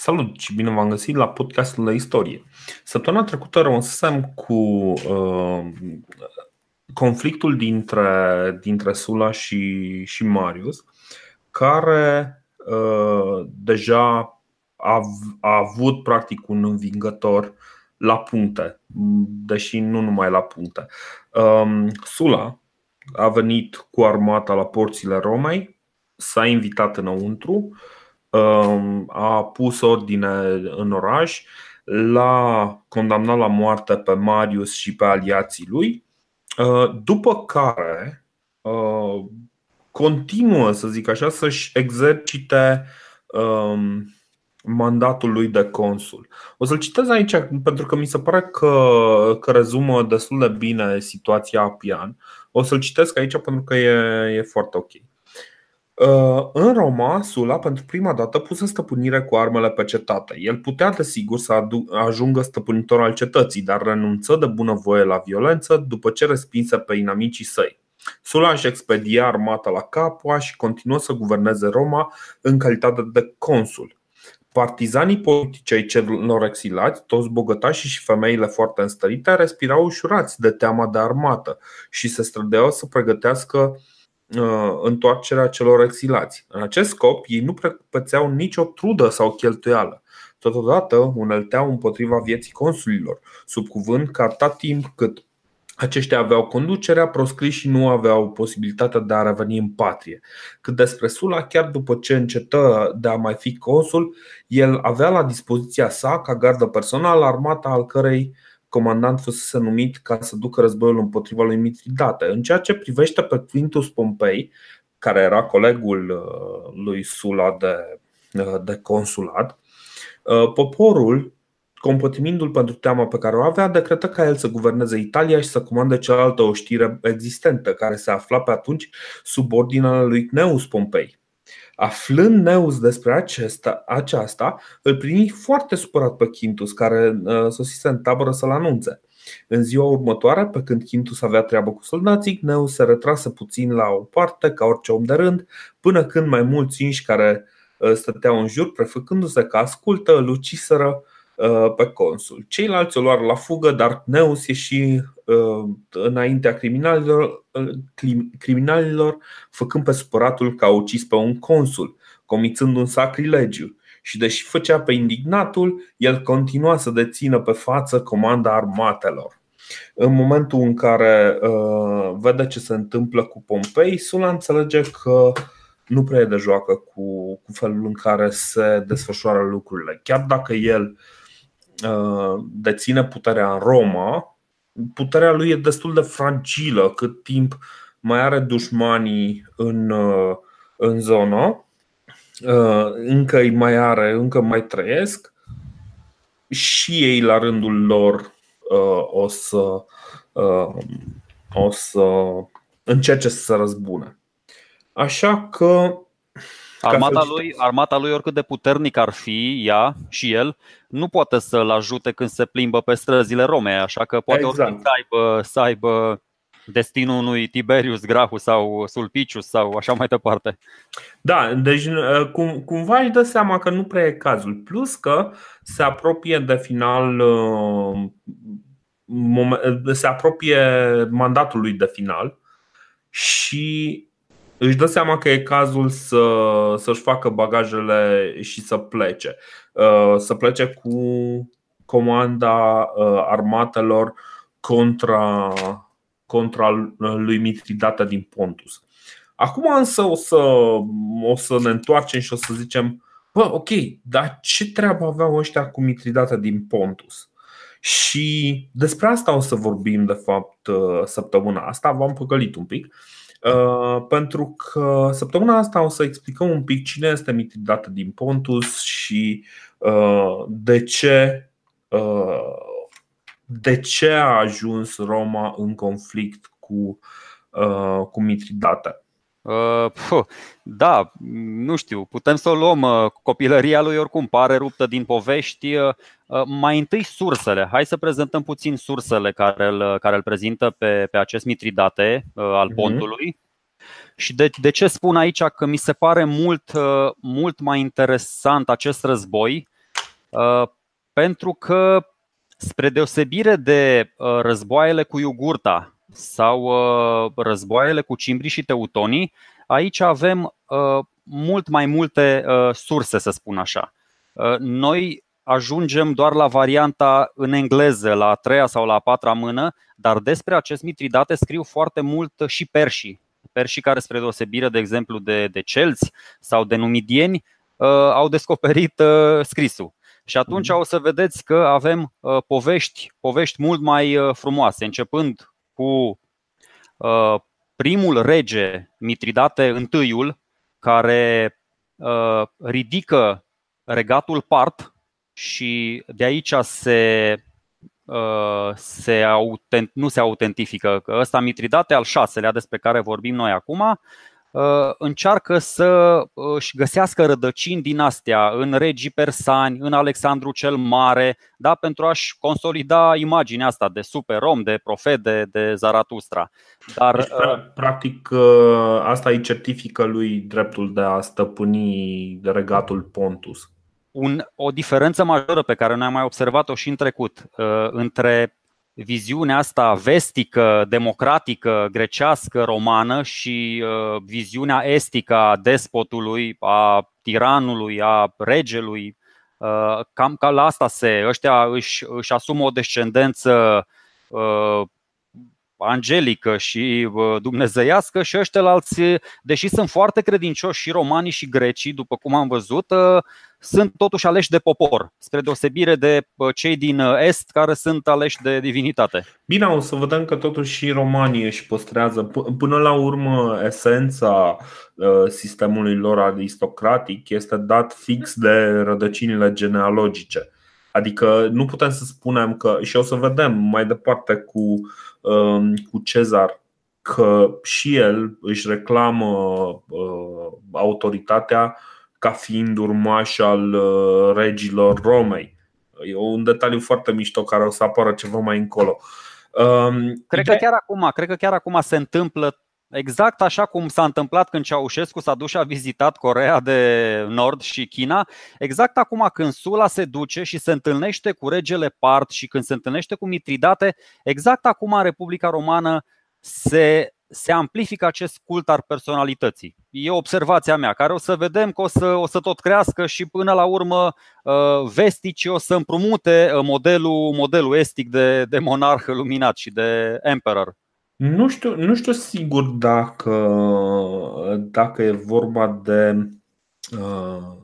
Salut și bine v-am găsit la podcastul de istorie. Săptămâna trecută rămăsesem cu uh, conflictul dintre, dintre Sula și, și Marius, care uh, deja a, a avut practic un învingător la puncte, deși nu numai la puncte. Uh, Sula a venit cu armata la porțile Romei, s-a invitat înăuntru, Um, a pus ordine în oraș, l-a condamnat la moarte pe Marius și pe aliații lui, uh, după care uh, continuă, să zic așa, să-și exercite um, mandatul lui de consul. O să-l citez aici pentru că mi se pare că, că rezumă destul de bine situația Apian. O să-l citesc aici pentru că e, e foarte ok. Uh, în Roma, Sula pentru prima dată puse stăpânire cu armele pe cetate. El putea, desigur, să ajungă stăpânitor al cetății, dar renunță de bunăvoie la violență după ce respinse pe inamicii săi. Sula își expedia armata la Capua și continuă să guverneze Roma în calitate de consul. Partizanii politici ai celor exilați, toți bogătașii și femeile foarte înstărite, respirau ușurați de teama de armată și se strădeau să pregătească uh, Uh, întoarcerea celor exilați. În acest scop, ei nu pățeau nicio trudă sau cheltuială. Totodată unelteau împotriva vieții consulilor, sub cuvânt că atâta timp cât aceștia aveau conducerea, proscriși nu aveau posibilitatea de a reveni în patrie. Cât despre Sula, chiar după ce încetă de a mai fi consul, el avea la dispoziția sa, ca gardă personală, armata al cărei comandant fusese numit ca să ducă războiul împotriva lui Mitridate. În ceea ce privește pe Quintus Pompei, care era colegul uh, lui Sula de, uh, de consulat, uh, poporul, compătimindu-l pentru teama pe care o avea, decretă ca el să guverneze Italia și să comande cealaltă oștire existentă, care se afla pe atunci sub ordinea lui Cneus Pompei. Aflând Neus despre acesta, aceasta, îl primi foarte supărat pe Quintus, care uh, sosise în tabără să-l anunțe. În ziua următoare, pe când Quintus avea treabă cu soldații, Neus se retrase puțin la o parte, ca orice om de rând, până când mai mulți inși care uh, stăteau în jur, prefăcându-se că ascultă, îl uciseră Uh, pe consul. Ceilalți o luar la fugă, dar Neus ieși uh, înaintea criminalilor, uh, criminalilor făcând pe supăratul că a ucis pe un consul, comițând un sacrilegiu. Și deși făcea pe indignatul, el continua să dețină pe față comanda armatelor. În momentul în care uh, vede ce se întâmplă cu Pompei, Sula înțelege că nu prea e de joacă cu, cu felul în care se desfășoară lucrurile. Chiar dacă el uh, Uh, deține puterea în Roma, puterea lui e destul de fragilă cât timp mai are dușmanii în, uh, în zonă, uh, încă îi mai are, încă mai trăiesc și ei la rândul lor o să, o să încerce să se răzbune. Așa că Armata lui, armata lui, oricât de puternic ar fi ea și el, nu poate să-l ajute când se plimbă pe străzile Romei, așa că poate exact. oricând să aibă, să aibă destinul unui Tiberius Gracchus sau Sulpicius sau așa mai departe. Da, deci uh, cum, cumva își dă seama că nu prea e cazul. Plus că se apropie de final uh, se apropie mandatul lui de final și își dă seama că e cazul să, să-și facă bagajele și să plece. Uh, să plece cu comanda uh, armatelor contra, contra lui Mitridata din Pontus. Acum însă o să, o să ne întoarcem și o să zicem Bă, ok, dar ce treabă aveau ăștia cu Mitridata din Pontus? Și despre asta o să vorbim, de fapt, uh, săptămâna asta. V-am păcălit un pic. Uh, Uh, pentru că săptămâna asta o să explicăm un pic cine este Mitridate din Pontus și uh, de ce uh, de ce a ajuns Roma în conflict cu, uh, cu Mitridate. Uh, da, nu știu, putem să o luăm. Uh, copilăria lui oricum pare ruptă din povești. Uh, mai întâi sursele. Hai să prezentăm puțin sursele care îl, care îl prezintă pe, pe acest Mitridate al mhm. pontului. Mm-hmm. Și de, de ce spun aici că mi se pare mult, mult mai interesant acest război Pentru că, spre deosebire de războaiele cu Iugurta sau războaiele cu cimbrii și teutonii, aici avem mult mai multe surse, să spun așa. Noi ajungem doar la varianta în engleză, la a treia sau la a patra mână, dar despre acest Mitridate scriu foarte mult și perșii. Perșii care, spre deosebire, de exemplu, de, de celți sau de numidieni, uh, au descoperit uh, scrisul. Și atunci mhm. o să vedeți că avem uh, povești, povești mult mai frumoase, începând cu primul rege Mitridate I, care ridică regatul Part și de aici se, uh, se autent, nu se autentifică. Că ăsta Mitridate al șaselea despre care vorbim noi acum uh, încearcă să își găsească rădăcini din astea în regii persani, în Alexandru cel Mare, da, pentru a-și consolida imaginea asta de super om, de profet, de, de Zaratustra. Dar, deci, practic, asta îi certifică lui dreptul de a stăpâni regatul Pontus un, o diferență majoră pe care noi am mai observat-o și în trecut uh, între viziunea asta vestică, democratică, grecească, romană și uh, viziunea estică a despotului, a tiranului, a regelui. Uh, cam ca la asta se, ăștia își, își asumă o descendență angelică și dumnezeiască și ăștia alți, deși sunt foarte credincioși și romanii și grecii, după cum am văzut, sunt totuși aleși de popor, spre deosebire de cei din Est care sunt aleși de divinitate. Bine, o să vedem că totuși și romanii își păstrează până la urmă esența sistemului lor aristocratic este dat fix de rădăcinile genealogice. Adică nu putem să spunem că, și o să vedem mai departe cu, cu Cezar, că și el își reclamă autoritatea ca fiind urmaș al uh, regilor Romei. E un detaliu foarte mișto care o să apară ceva mai încolo. Um, cred că chiar acum, cred că chiar acum se întâmplă exact așa cum s-a întâmplat când Ceaușescu s-a dus și a vizitat Corea de Nord și China, exact acum când Sula se duce și se întâlnește cu regele Part și când se întâlnește cu Mitridate, exact acum Republica Romană se se amplifică acest cult al personalității. E observația mea, care o să vedem că o să, o să tot crească și până la urmă uh, vesticii o să împrumute uh, modelul, modelul estic de, de monarh luminat și de emperor. Nu știu, nu știu sigur dacă, dacă e vorba de uh,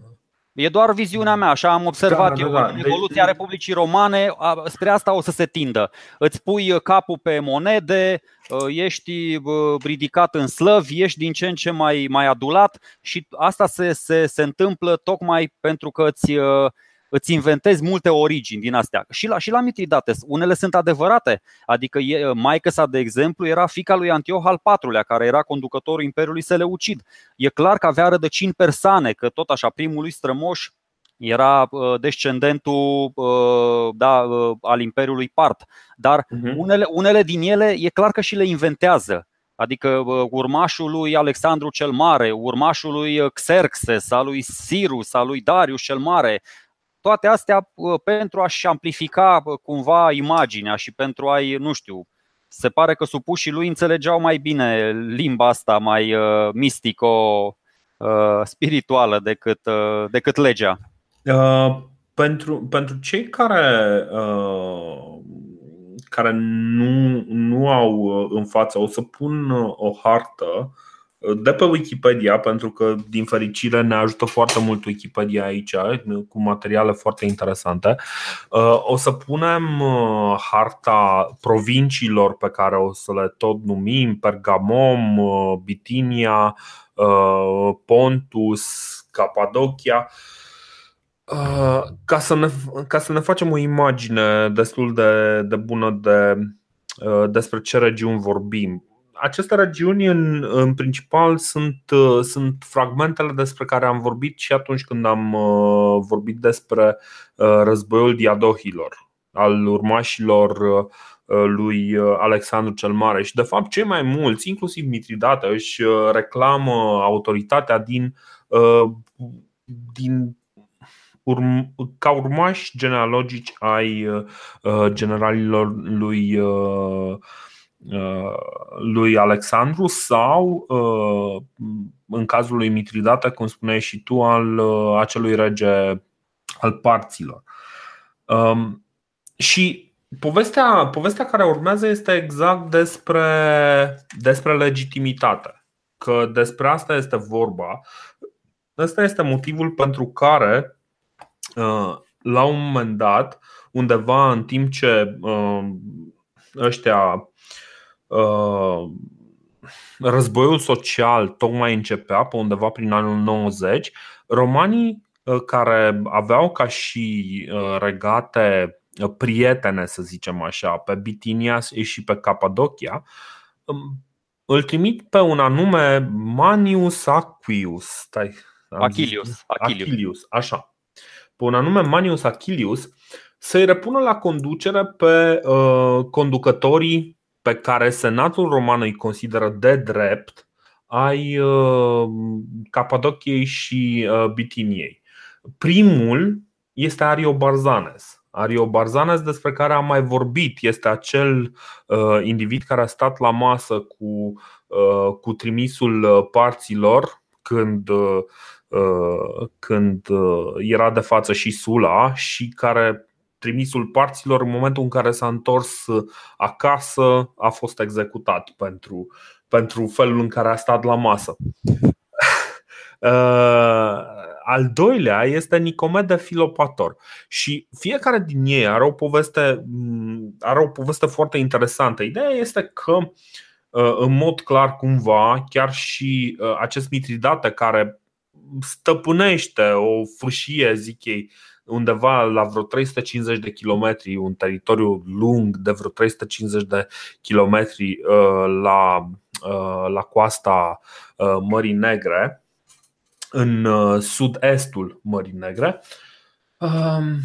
E doar viziunea mea, așa am observat da, eu da, da. în evoluția deci... Republicii Romane, spre asta o să se tindă. Îți pui capul pe monede, ă, ești ridicat în slăvi, ești din ce în ce mai, mai adulat și asta se, se, se întâmplă tocmai pentru că îți ă, îți inventezi multe origini din astea. Și la, și la Mitridates, unele sunt adevărate. Adică maică sa, de exemplu, era fica lui Antioh al IV-lea, care era conducătorul Imperiului Seleucid. E clar că avea rădăcini persane, că tot așa primul strămoș era uh, descendentul uh, da, uh, al Imperiului Part. Dar uh-huh. unele, unele din ele e clar că și le inventează. Adică urmașul lui Alexandru cel Mare, urmașul lui Xerxes, al lui Sirus, al lui Darius cel Mare, toate astea pentru a-și amplifica cumva imaginea și pentru a-i, nu știu, se pare că supușii lui înțelegeau mai bine limba asta mai uh, mistico-spirituală uh, decât, uh, decât legea. Uh, pentru, pentru cei care, uh, care nu, nu au în față, o să pun o hartă de pe Wikipedia, pentru că din fericire ne ajută foarte mult Wikipedia aici cu materiale foarte interesante. Uh, o să punem uh, harta provinciilor pe care o să le tot numim, Pergamon, uh, Bitinia, Pontus, Capadocia ca să, ne, ca să ne facem o imagine destul de, de bună de, despre ce regiuni vorbim aceste regiuni în, în principal sunt, uh, sunt fragmentele despre care am vorbit și atunci când am uh, vorbit despre uh, războiul diadohilor, al urmașilor lui Alexandru cel Mare. Și de fapt cei mai mulți, inclusiv Mitridate, își reclamă autoritatea din, din urm- ca urmași genealogici ai uh, generalilor lui, uh, uh, lui Alexandru sau, uh, în cazul lui Mitridate, cum spuneai și tu, al uh, acelui rege al parților. Um, și povestea, povestea care urmează este exact despre, despre legitimitate. Că despre asta este vorba. Ăsta este motivul pentru care, uh, la un moment dat, undeva în timp ce uh, ăștia uh, războiul social tocmai începea pe undeva prin anul 90, romanii care aveau ca și regate prietene, să zicem așa, pe Bitinia și pe Capadocia, um, îl trimit pe un anume Manius Aquius. Stai, Achilius, Achilius. Achilius, așa. Pe un anume Manius Achilius să-i repună la conducere pe uh, conducătorii pe care Senatul Roman îi consideră de drept ai uh, Capadociei și uh, Bitiniei. Primul este Ariobarzanes. Ariobarzanes despre care am mai vorbit este acel uh, individ care a stat la masă cu, uh, cu trimisul uh, parților când, uh, uh, când uh, era de față și Sula și care trimisul parților în momentul în care s-a întors acasă a fost executat pentru, pentru felul în care a stat la masă. Al doilea este Nicomede Filopator și fiecare din ei are o poveste, are o poveste foarte interesantă. Ideea este că în mod clar cumva chiar și acest Mitridate care stăpânește o fâșie, zic ei, undeva la vreo 350 de kilometri, un teritoriu lung de vreo 350 de kilometri la, la coasta Mării Negre, în uh, sud-estul Mării Negre. Um,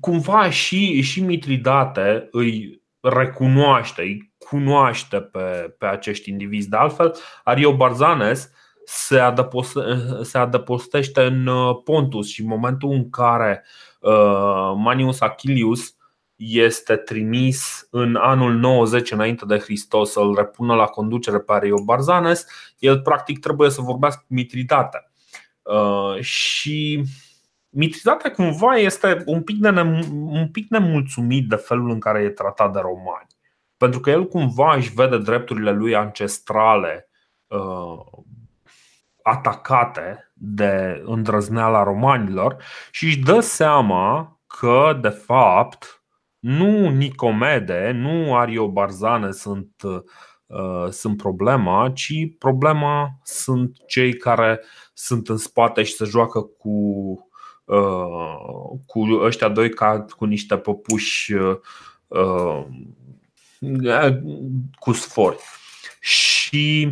cumva și, și Mitridate îi recunoaște, îi cunoaște pe, pe acești indivizi. De altfel, Ariobarzanes se, adăposte, se adăpostește în uh, Pontus și în momentul în care uh, Manius Achilius este trimis în anul 90 înainte de Hristos să-l repună la conducere pe Ariobarzanes, el practic trebuie să vorbească cu Mitridate. Uh, și Mitridate cumva este un pic, de ne, un pic nemulțumit de felul în care e tratat de romani. Pentru că el cumva își vede drepturile lui ancestrale uh, atacate de îndrăzneala romanilor și își dă seama că, de fapt, nu Nicomede, nu Ariobarzane sunt, uh, sunt problema, ci problema sunt cei care sunt în spate și se joacă cu, uh, cu ăștia doi ca cu niște păpuși uh, cu sfori. Și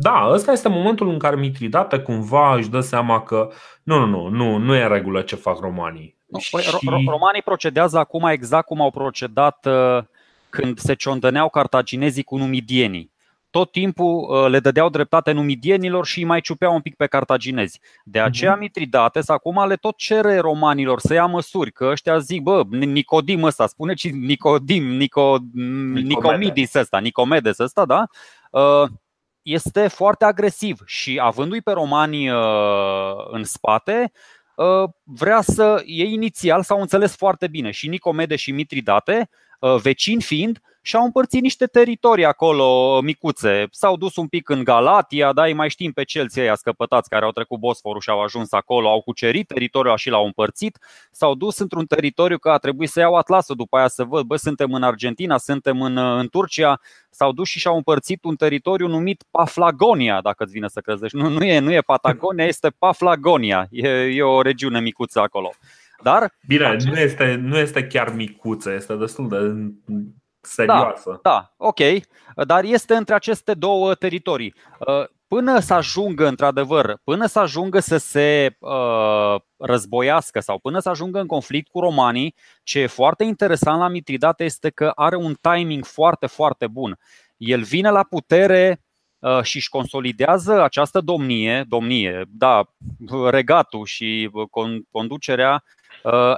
da, ăsta este momentul în care Mitridate cumva își dă seama că nu, nu, nu, nu, nu e regulă ce fac romanii. Păi, și... Romanii procedează acum exact cum au procedat uh, când se ciondăneau cartaginezii cu numidienii. Tot timpul uh, le dădeau dreptate numidienilor și îi mai ciupeau un pic pe cartaginezi. De mhm. aceea Mitridates acum le tot cere romanilor să ia măsuri, că ăștia zic, bă, Nicodim ăsta, spune și Nicodim, Nico, Nicomidis ăsta, Nicomedes ăsta, da? Uh, este foarte agresiv și avându-i pe romani în spate, Uh, vrea să. Ei inițial s-au înțeles foarte bine și Nicomede și Mitridate, uh, vecini fiind, și-au împărțit niște teritorii acolo micuțe. S-au dus un pic în Galatia, dar mai știm pe celții ăia scăpătați care au trecut Bosforul și au ajuns acolo, au cucerit teritoriul și l-au împărțit. S-au dus într-un teritoriu că a trebuit să iau atlasul după aia să văd, bă, suntem în Argentina, suntem în, în Turcia. S-au dus și și-au împărțit un teritoriu numit Paflagonia, dacă îți vine să crezi. Deci nu, nu, e, nu e Patagonia, este Paflagonia. E, e o regiune micuță acolo. Dar, Bine, acest... nu, este, nu este chiar micuță, este destul de serioasă. Da, da, ok, dar este între aceste două teritorii. Uh, până să ajungă, într-adevăr, până să ajungă să se uh, războiască sau până să ajungă în conflict cu romanii, ce e foarte interesant la Mitridate este că are un timing foarte, foarte bun. El vine la putere uh, și își consolidează această domnie, domnie, da, regatul și conducerea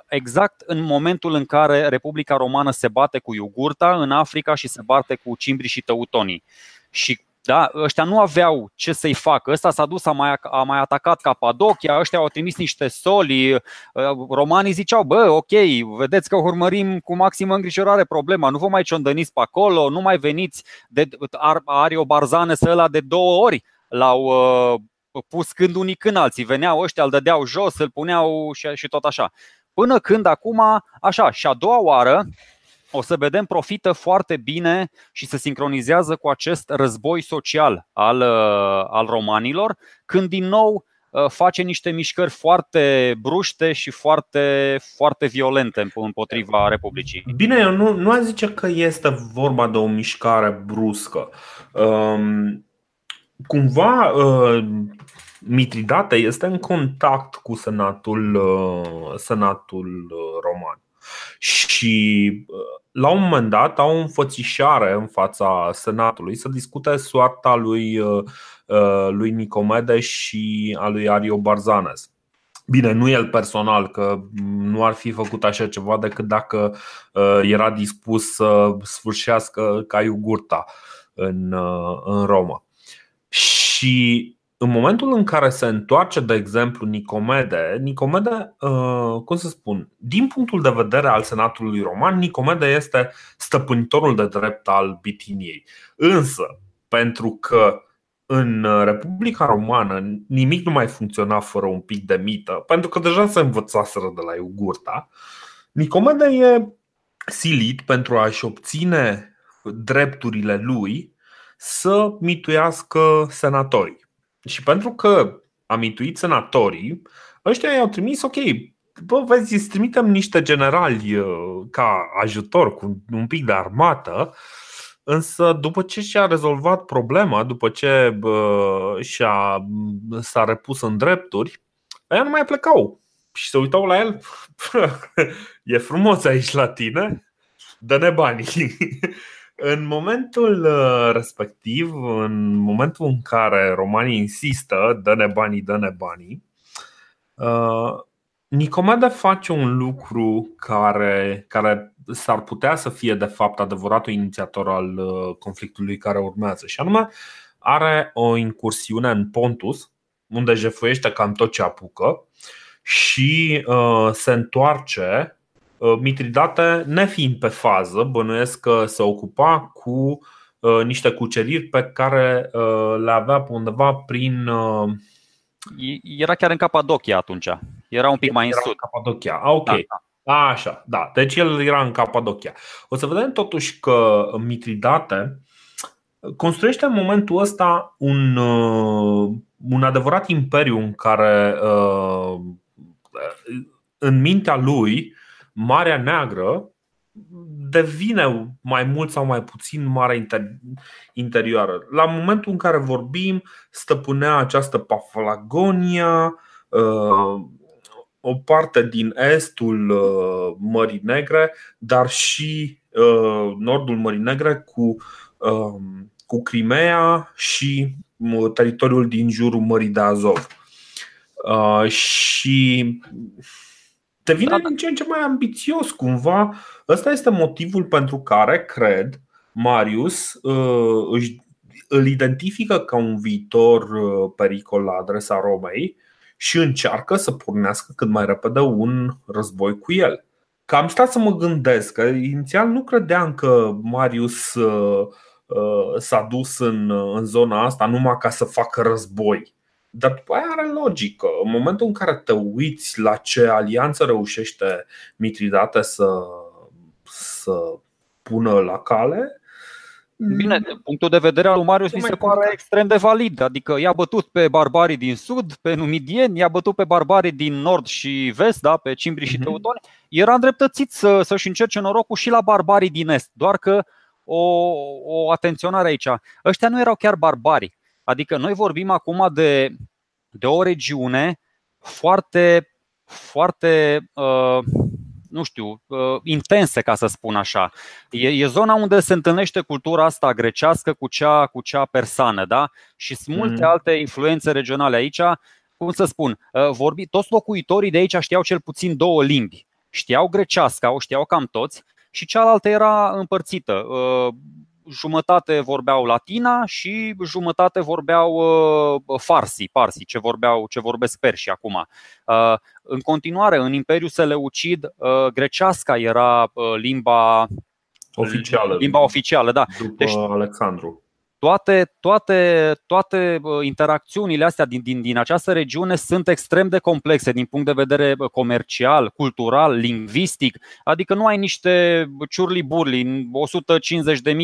exact în momentul în care Republica Romană se bate cu Iugurta în Africa și se bate cu cimbrii și teutonii. Și da? Ăștia nu aveau ce să-i facă. Ăsta s-a dus, a mai, a mai atacat Capadocia, ăștia au trimis niște soli. Uh, romanii ziceau, bă, ok, vedeți că urmărim cu maximă îngrijorare problema, nu vă mai ciondăniți pe acolo, nu mai veniți de Ario Barzane să ăla de două ori l-au uh, pus când unii când alții. Veneau ăștia, îl dădeau jos, îl puneau și, și tot așa. Până când acum, așa, și a doua oară, o să vedem profită foarte bine și se sincronizează cu acest război social al, uh, al romanilor, când din nou uh, face niște mișcări foarte bruște și foarte, foarte violente împotriva Republicii. Bine, eu nu, nu aș zice că este vorba de o mișcare bruscă. Um, cumva, uh, Mitridate este în contact cu senatul, uh, senatul uh, roman. Și la un moment dat au o înfățișare în fața Senatului să discute soarta lui, uh, uh, lui Nicomede și a lui Ario Barzanes. Bine, nu el personal, că nu ar fi făcut așa ceva decât dacă uh, era dispus să sfârșească ca iugurta în, în Roma. Și în momentul în care se întoarce, de exemplu, Nicomede, Nicomede, uh, cum să spun, din punctul de vedere al Senatului Roman, Nicomede este stăpânitorul de drept al Bitiniei. Însă, pentru că în Republica Romană nimic nu mai funcționa fără un pic de mită, pentru că deja se învățaseră de la Iugurta, Nicomede e silit pentru a-și obține drepturile lui să mituiască senatorii. Și pentru că am intuit senatorii, ăștia i-au trimis, ok, bă, vezi, îți trimitem niște generali uh, ca ajutor cu un pic de armată, însă după ce și-a rezolvat problema, după ce bă, și-a, s-a repus în drepturi, aia nu mai plecau și se uitau la el, e frumos aici la tine, dă-ne banii. În momentul uh, respectiv, în momentul în care romanii insistă, dă-ne banii, dă-ne banii, uh, Nicomede face un lucru care, care s-ar putea să fie de fapt adevăratul inițiator al uh, conflictului care urmează și anume are o incursiune în Pontus, unde jefuiește cam tot ce apucă și uh, se întoarce Uh, Mitridate, nefiind pe fază, bănuiesc că se ocupa cu uh, niște cuceriri pe care uh, le avea pe undeva prin. Era chiar în Capadocia atunci. Era un pic era mai în sud. În Capadocia. Ah, ok. Da, da. Așa, da. Deci el era în Capadocia. O să vedem totuși că Mitridate construiește în momentul ăsta un, un adevărat imperiu în care în mintea lui Marea Neagră devine mai mult sau mai puțin Marea Interioară. La momentul în care vorbim, stăpânea această Paflagonia, uh, o parte din estul uh, Mării Negre, dar și uh, nordul Mării Negre cu, cu Crimea și teritoriul din jurul Mării de Azov. Și devine da, da. din ce în ce mai ambițios cumva. Ăsta este motivul pentru care, cred, Marius uh, își, îl identifică ca un viitor uh, pericol la adresa Romei și încearcă să pornească cât mai repede un război cu el. Că am stat să mă gândesc că inițial nu credeam că Marius uh, uh, s-a dus în, în zona asta numai ca să facă război dar după aia are logică. În momentul în care te uiți la ce alianță reușește Mitridate să, să pună la cale, Bine, din punctul de vedere al lui Marius mi se pare extrem de valid. Adică i-a bătut pe barbarii din sud, pe numidieni, i-a bătut pe barbarii din nord și vest, da, pe cimbri și mhm. teutoni. Era îndreptățit să, să-și încerce norocul și la barbarii din est. Doar că o, o atenționare aici. Ăștia nu erau chiar barbari. Adică noi vorbim acum de, de o regiune foarte, foarte uh, nu știu, intense, ca să spun așa. E, e zona unde se întâlnește cultura asta grecească cu cea, cu cea persană, da? Și sunt multe mm. alte influențe regionale aici. Cum să spun, vorbi, toți locuitorii de aici știau cel puțin două limbi. Știau grecească, o știau cam toți, și cealaltă era împărțită jumătate vorbeau latina și jumătate vorbeau uh, farsi, parsi, ce, vorbeau, ce vorbesc perși acum. Uh, în continuare, în Imperiul Seleucid, uh, greceasca era limba oficială. Limba oficială, da. După deci, Alexandru toate, toate, toate interacțiunile astea din, din, din această regiune sunt extrem de complexe din punct de vedere comercial, cultural, lingvistic. Adică nu ai niște ciurli-burli,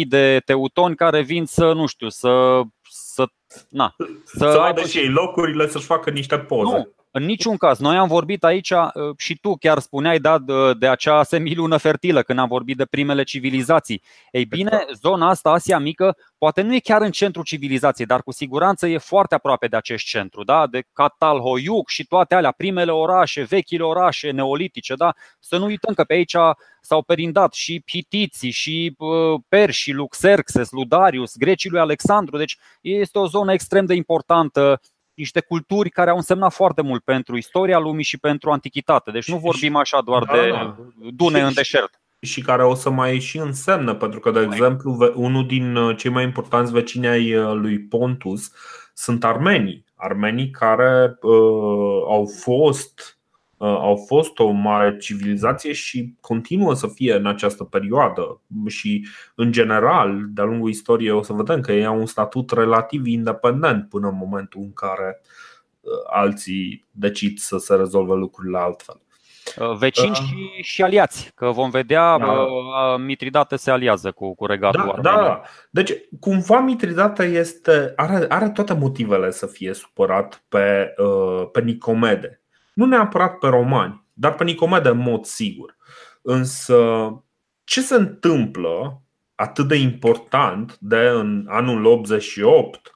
150.000 de teutoni care vin să, nu știu, să să, na, să, să aibă și ei locurile, să-și facă niște poze. Nu, în niciun caz. Noi am vorbit aici uh, și tu chiar spuneai da, de, de acea semilună fertilă când am vorbit de primele civilizații. Ei bine, zona asta, Asia Mică, poate nu e chiar în centrul civilizației, dar cu siguranță e foarte aproape de acest centru, da? de Catalhoiuc și toate alea, primele orașe, vechile orașe neolitice. Da? Să nu uităm că pe aici s-au perindat și Hitiții, și uh, Perși, Luxerxes, Ludarius, grecii lui Alexandru. Deci este o zonă extrem de importantă niște culturi care au însemnat foarte mult pentru istoria lumii și pentru antichitate. Deci nu vorbim așa doar da, de da. dune și, în deșert. Și care o să mai și însemnă, pentru că, de exemplu, unul din uh, cei mai importanți vecini ai uh, lui Pontus sunt armenii. Armenii care uh, au fost Uh, au fost o mare civilizație și continuă să fie în această perioadă. Și, în general, de-a lungul istoriei, o să vedem că ei au un statut relativ independent până în momentul în care uh, alții decid să se rezolve lucrurile altfel. Uh, vecini și, și aliați, că vom vedea da. Mitridate se aliază cu, cu regatul da, da, deci cumva Mitridate este, are, are toate motivele să fie supărat pe, pe Nicomede nu neapărat pe romani, dar pe Nicomede în mod sigur. Însă, ce se întâmplă atât de important de în anul 88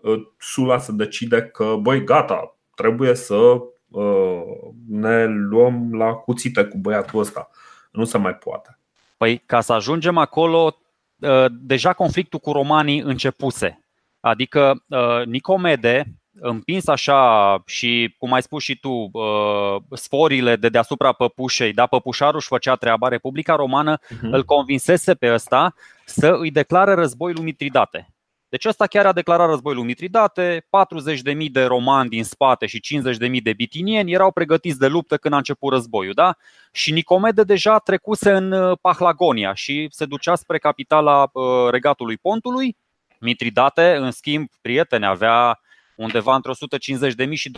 uh, Sula se decide că, băi, gata, trebuie să uh, ne luăm la cuțite cu băiatul ăsta. Nu se mai poate. Păi, ca să ajungem acolo, uh, deja conflictul cu romanii începuse. Adică Nicomede împins așa și, cum ai spus și tu, uh, sforile de deasupra păpușei, da, păpușarul își făcea treaba, Republica Romană uh-huh. îl convinsese pe ăsta să îi declare război lui Mitridate. Deci ăsta chiar a declarat război lui Mitridate, 40.000 de romani din spate și 50.000 de bitinieni erau pregătiți de luptă când a început războiul. Da? Și Nicomede deja trecuse în uh, Pahlagonia și se ducea spre capitala uh, regatului Pontului. Mitridate, în schimb, prietene, avea undeva între 150.000 și 200.000.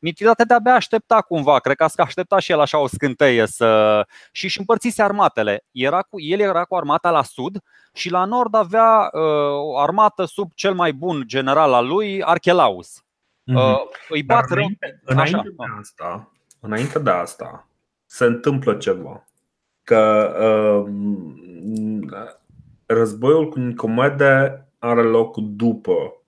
Mitridate de-abia aștepta cumva, cred că a aștepta și el așa o scânteie să... și își împărțise armatele. Era cu, el era cu armata la sud și la nord avea uh, o armată sub cel mai bun general al lui, Archelaus. Mm-hmm. Uh, îi bat Dar înainte, înainte așa. de asta, înainte de asta, se întâmplă ceva. Că uh, războiul cu Nicomede are loc după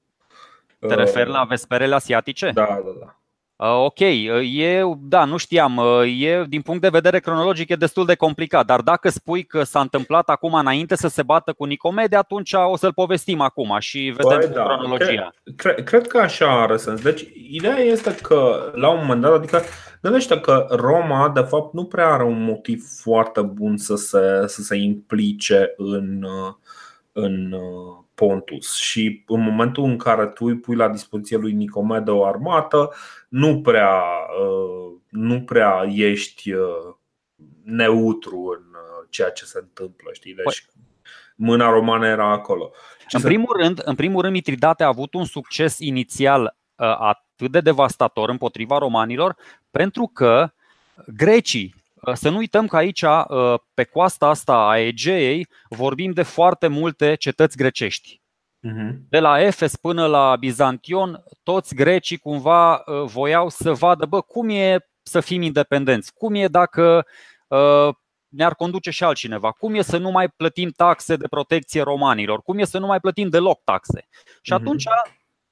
te referi la vesperele asiatice? Da, da, da. Uh, ok, e, da, nu știam, e, din punct de vedere cronologic e destul de complicat, dar dacă spui că s-a întâmplat acum înainte să se bată cu Nicomede, atunci o să-l povestim acum și vedem Băi, da. cronologia. Cred, cred că așa are sens. Deci, ideea este că, la un moment dat, adică gândește că Roma, de fapt, nu prea are un motiv foarte bun să se, să se implice în, în Pontus și în momentul în care tu îi pui la dispoziție lui Nicomede o armată, nu prea, uh, nu prea ești uh, neutru în uh, ceea ce se întâmplă. Știi? Deci mâna romană era acolo. Ce în, primul rând, în primul rând, Mitridate a avut un succes inițial atât de devastator împotriva romanilor pentru că grecii Uh, să nu uităm că aici, uh, pe coasta asta a Egeei, vorbim de foarte multe cetăți grecești. Mhm. De la Efes până la Bizantion, toți grecii cumva uh, voiau să vadă bă, cum e să fim independenți, cum e dacă ne-ar conduce și altcineva, cum e să nu mai plătim taxe de protecție romanilor, cum e să nu mai plătim deloc taxe. Și mhm. atunci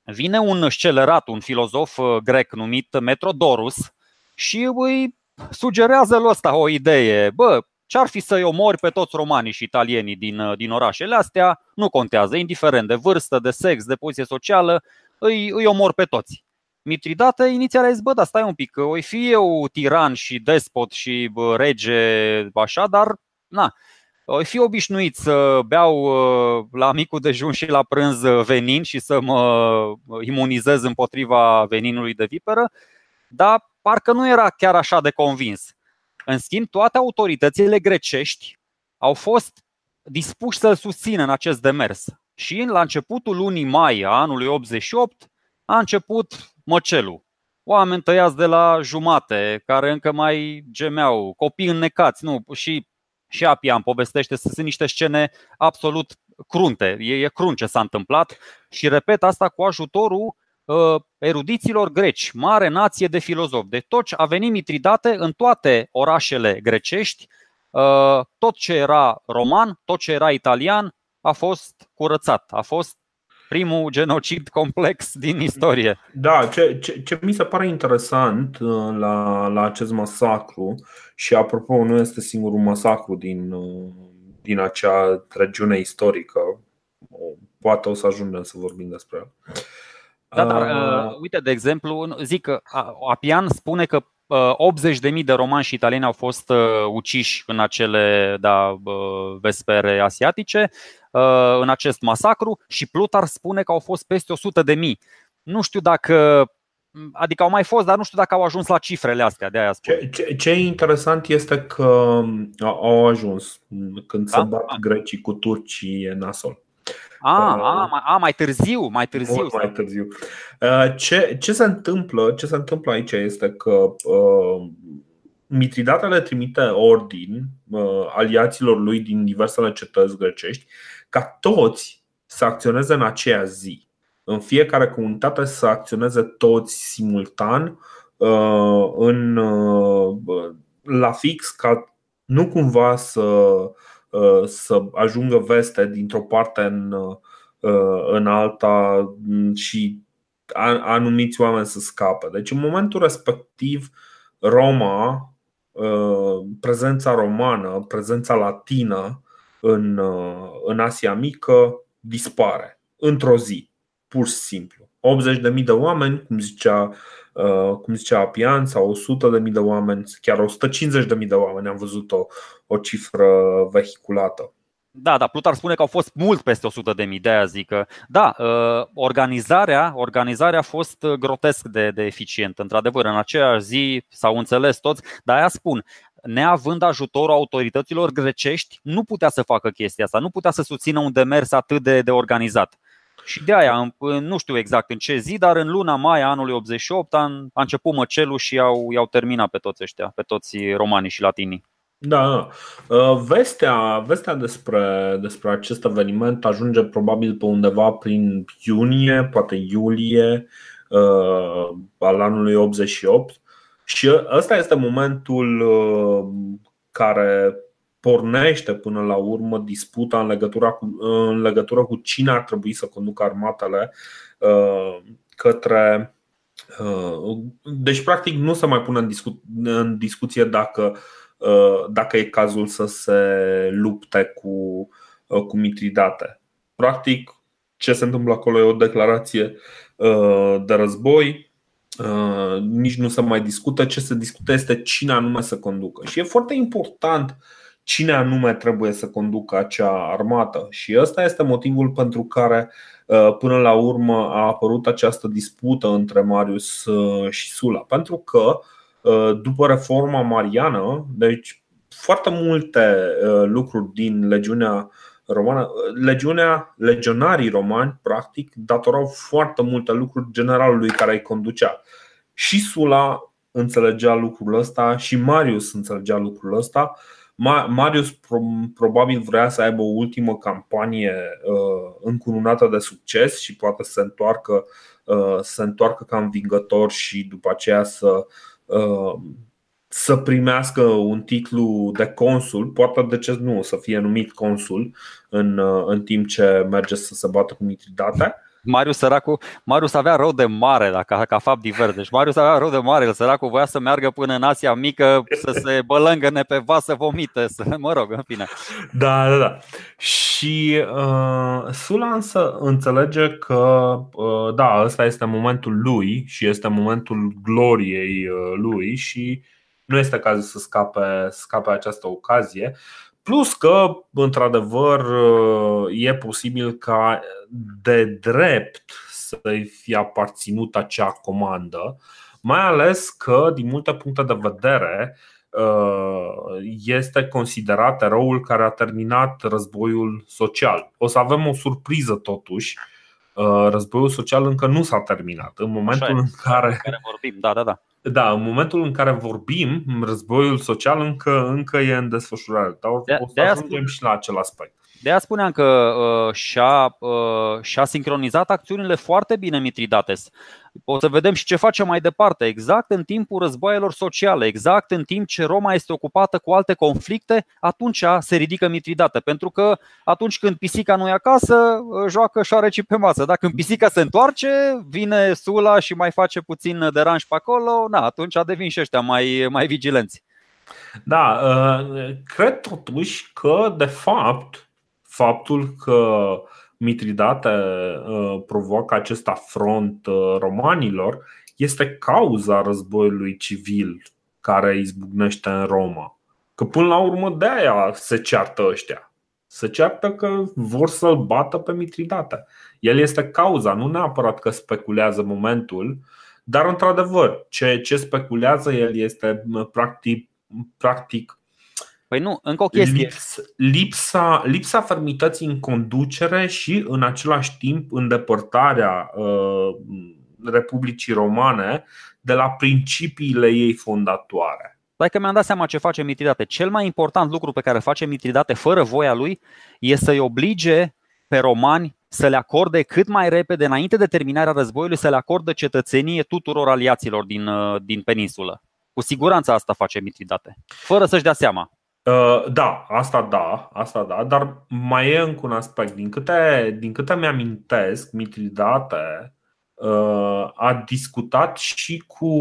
vine un scelerat, un filozof grec numit Metrodorus și îi sugerează lui ăsta o idee. Bă, ce-ar fi să-i omori pe toți romanii și italienii din, din orașele astea? Nu contează, indiferent de vârstă, de sex, de poziție socială, îi, îi omor pe toți. Mitridate inițial a zis, bă, dar stai un pic, o fi eu tiran și despot și bă, rege, așa, dar na, o fi obișnuit să beau la micul dejun și la prânz venin și să mă imunizez împotriva veninului de viperă, dar parcă nu era chiar așa de convins. În schimb, toate autoritățile grecești au fost dispuși să-l susțină în acest demers. Și la începutul lunii mai a anului 88 a început măcelul. Oameni tăiați de la jumate, care încă mai gemeau, copii înnecați, nu, și, și Apian povestește, sunt niște scene absolut crunte, e, e crunt ce s-a întâmplat și repet asta cu ajutorul uh, erudiților greci, mare nație de filozofi. De tot a venit Mitridate în toate orașele grecești, uh, tot ce era roman, tot ce era italian a fost curățat, a fost primul genocid complex din istorie. Da, ce, ce, ce mi se pare interesant uh, la, la acest masacru, și apropo, nu este singurul masacru din, uh, din acea regiune istorică, poate o să ajungem să vorbim despre el. Da, dar uh, uite, de exemplu, zic că Apian spune că 80.000 de romani și italieni au fost uciși în acele da, vespere asiatice, în acest masacru și Plutar spune că au fost peste 100.000. Nu știu dacă Adică au mai fost, dar nu știu dacă au ajuns la cifrele astea, de aia spun. Ce, ce, ce e interesant este că au ajuns când da? se bat grecii cu turcii e nasol. A, a, a, mai târziu, mai târziu. Mult mai târziu. Uh, ce, ce, se întâmplă, ce se întâmplă aici este că uh, Mitridate trimite ordin uh, aliaților lui din diversele cetăți grecești ca toți să acționeze în aceea zi. În fiecare comunitate să acționeze toți simultan uh, în, uh, la fix ca nu cumva să Uh, să ajungă veste dintr-o parte în, uh, în alta și anumiți oameni să scape. Deci în momentul respectiv Roma, uh, prezența romană, prezența latină în, în Asia Mică dispare într-o zi, pur și simplu. 80.000 de oameni, cum zicea Uh, cum zicea Apian, sau 100.000 de oameni, chiar 150.000 de oameni, am văzut o, o cifră vehiculată. Da, da, Plutar spune că au fost mult peste 100 de mii, de aia zic că da, uh, organizarea, organizarea a fost grotesc de, de eficientă. Într-adevăr, în aceeași zi s-au înțeles toți, dar aia spun, neavând ajutorul autorităților grecești, nu putea să facă chestia asta, nu putea să susțină un demers atât de, de organizat. Și de aia, nu știu exact în ce zi, dar în luna mai anului 88 a, a început măcelul și i-au, i-au terminat pe toți ăștia, pe toți romanii și latinii. Da, da. Uh, vestea, vestea despre, despre acest eveniment ajunge probabil pe undeva prin iunie, poate iulie uh, al anului 88 și ăsta este momentul uh, care pornește până la urmă disputa în legătură cu, în legătură cu cine ar trebui să conducă armatele uh, către. Uh, deci, practic, nu se mai pune în, discu- în discuție dacă, uh, dacă e cazul să se lupte cu, cu Mitridate. Practic, ce se întâmplă acolo e o declarație de război, nici nu se mai discută. Ce se discută este cine anume să conducă. Și e foarte important cine anume trebuie să conducă acea armată. Și ăsta este motivul pentru care uh, până la urmă a apărut această dispută între Marius uh, și Sula. Pentru că uh, după reforma mariană, deci foarte multe lucruri din legiunea romană, legiunea, legionarii romani, practic, datorau foarte multe lucruri generalului care îi conducea. Și Sula înțelegea lucrul ăsta și Marius înțelegea lucrul ăsta Marius probabil vrea să aibă o ultimă campanie uh, încununată de succes și poate să se întoarcă, uh, să se întoarcă ca învingător și după aceea să, uh, să primească un titlu de consul, poate de ce nu, să fie numit consul în, în timp ce merge să se bată cu Mitridate Marius săracu, Marius avea rău de mare dacă, ca fapt divers. Deci Marius avea rău de mare, el săracul voia să meargă până în Asia mică, să se bălângăne pe vas, să vomite, să, mă rog, în fine. Da, da, da. Și uh, Sula însă înțelege că, uh, da, ăsta este momentul lui și este momentul gloriei uh, lui și nu este cazul să scape, scape această ocazie. Plus că, într-adevăr, e posibil ca de drept să-i fie aparținut acea comandă, mai ales că, din multe puncte de vedere, este considerat eroul care a terminat războiul social. O să avem o surpriză totuși. Războiul social încă nu s-a terminat. În momentul în care. care vorbim, da, da, da. Da, în momentul în care vorbim, războiul social încă, încă e în desfășurare. Dar o să de ajungem spune, și la acel aspect. De aia spuneam că uh, și-a, uh, și-a sincronizat acțiunile foarte bine Mitridates. O să vedem și ce face mai departe, exact în timpul războaielor sociale, exact în timp ce Roma este ocupată cu alte conflicte, atunci se ridică Mitridate. Pentru că atunci când pisica nu e acasă, joacă șoareci pe masă. Dacă când pisica se întoarce, vine Sula și mai face puțin deranj pe acolo, na, atunci devin și ăștia mai, mai vigilenți. Da, uh, cred totuși că, de fapt, faptul că Mitridate uh, provoacă acest afront uh, romanilor este cauza războiului civil care izbucnește în Roma. Că până la urmă de aia se ceartă ăștia. Se ceartă că vor să-l bată pe Mitridate. El este cauza, nu neapărat că speculează momentul, dar într-adevăr, ce, ce speculează el este practic, practic Păi nu, încă o chestie. Lips, lipsa, lipsa fermității în conducere și în același timp îndepărtarea uh, Republicii Romane de la principiile ei fondatoare. Dar că mi-am dat seama ce face Mitridate. Cel mai important lucru pe care face Mitridate fără voia lui e să-i oblige pe romani să le acorde cât mai repede, înainte de terminarea războiului, să le acorde cetățenie tuturor aliaților din, uh, din peninsulă. Cu siguranță asta face Mitridate, fără să-și dea seama. Uh, da, asta da, asta da, dar mai e încă un aspect. Din câte, din câte mi-amintesc, Mitridate uh, a discutat și cu,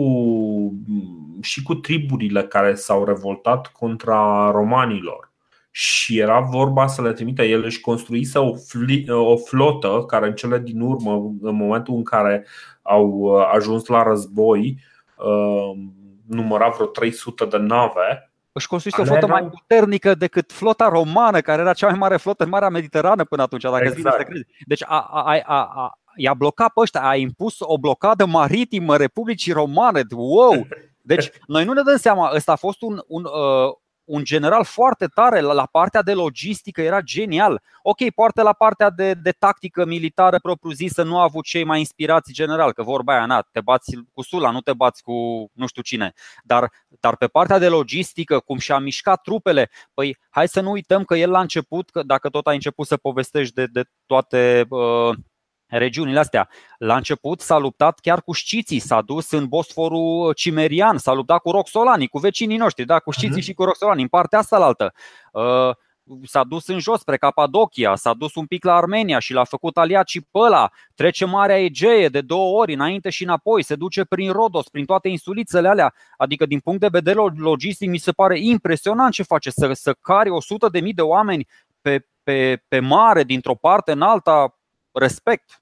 și cu triburile care s-au revoltat contra romanilor. Și era vorba să le trimite. El își construise o, fli, o flotă care în cele din urmă, în momentul în care au ajuns la război, uh, număra vreo 300 de nave își construise o flotă erau... mai puternică decât flota romană, care era cea mai mare flotă în Marea Mediterană până atunci, dacă exact. vine să crezi. Deci a, a, a, a, i-a blocat pe ăștia, a impus o blocadă maritimă Republicii Romane. Wow! Deci noi nu ne dăm seama, ăsta a fost un, un, uh, un general foarte tare la, la partea de logistică, era genial. Ok, poate la partea de, de tactică militară propriu-zisă nu a avut cei mai inspirați general, că vorba aia, na, te bați cu Sula, nu te bați cu nu știu cine. Dar, dar pe partea de logistică, cum și-a mișcat trupele, păi hai să nu uităm că el la început, că dacă tot ai început să povestești de, de toate uh, regiunile astea. La început s-a luptat chiar cu sciții, s-a dus în Bosforul Cimerian, s-a luptat cu roxolanii, cu vecinii noștri, da, cu sciții uh-huh. și cu roxolanii, în partea asta la altă. Uh, s-a dus în jos spre Capadocia, s-a dus un pic la Armenia și l-a făcut aliat și pe ăla. Trece Marea Egee de două ori, înainte și înapoi, se duce prin Rodos, prin toate insulițele alea. Adică, din punct de vedere logistic, mi se pare impresionant ce face să, să cari 100 de mii de oameni pe, pe, pe mare, dintr-o parte în alta, respect.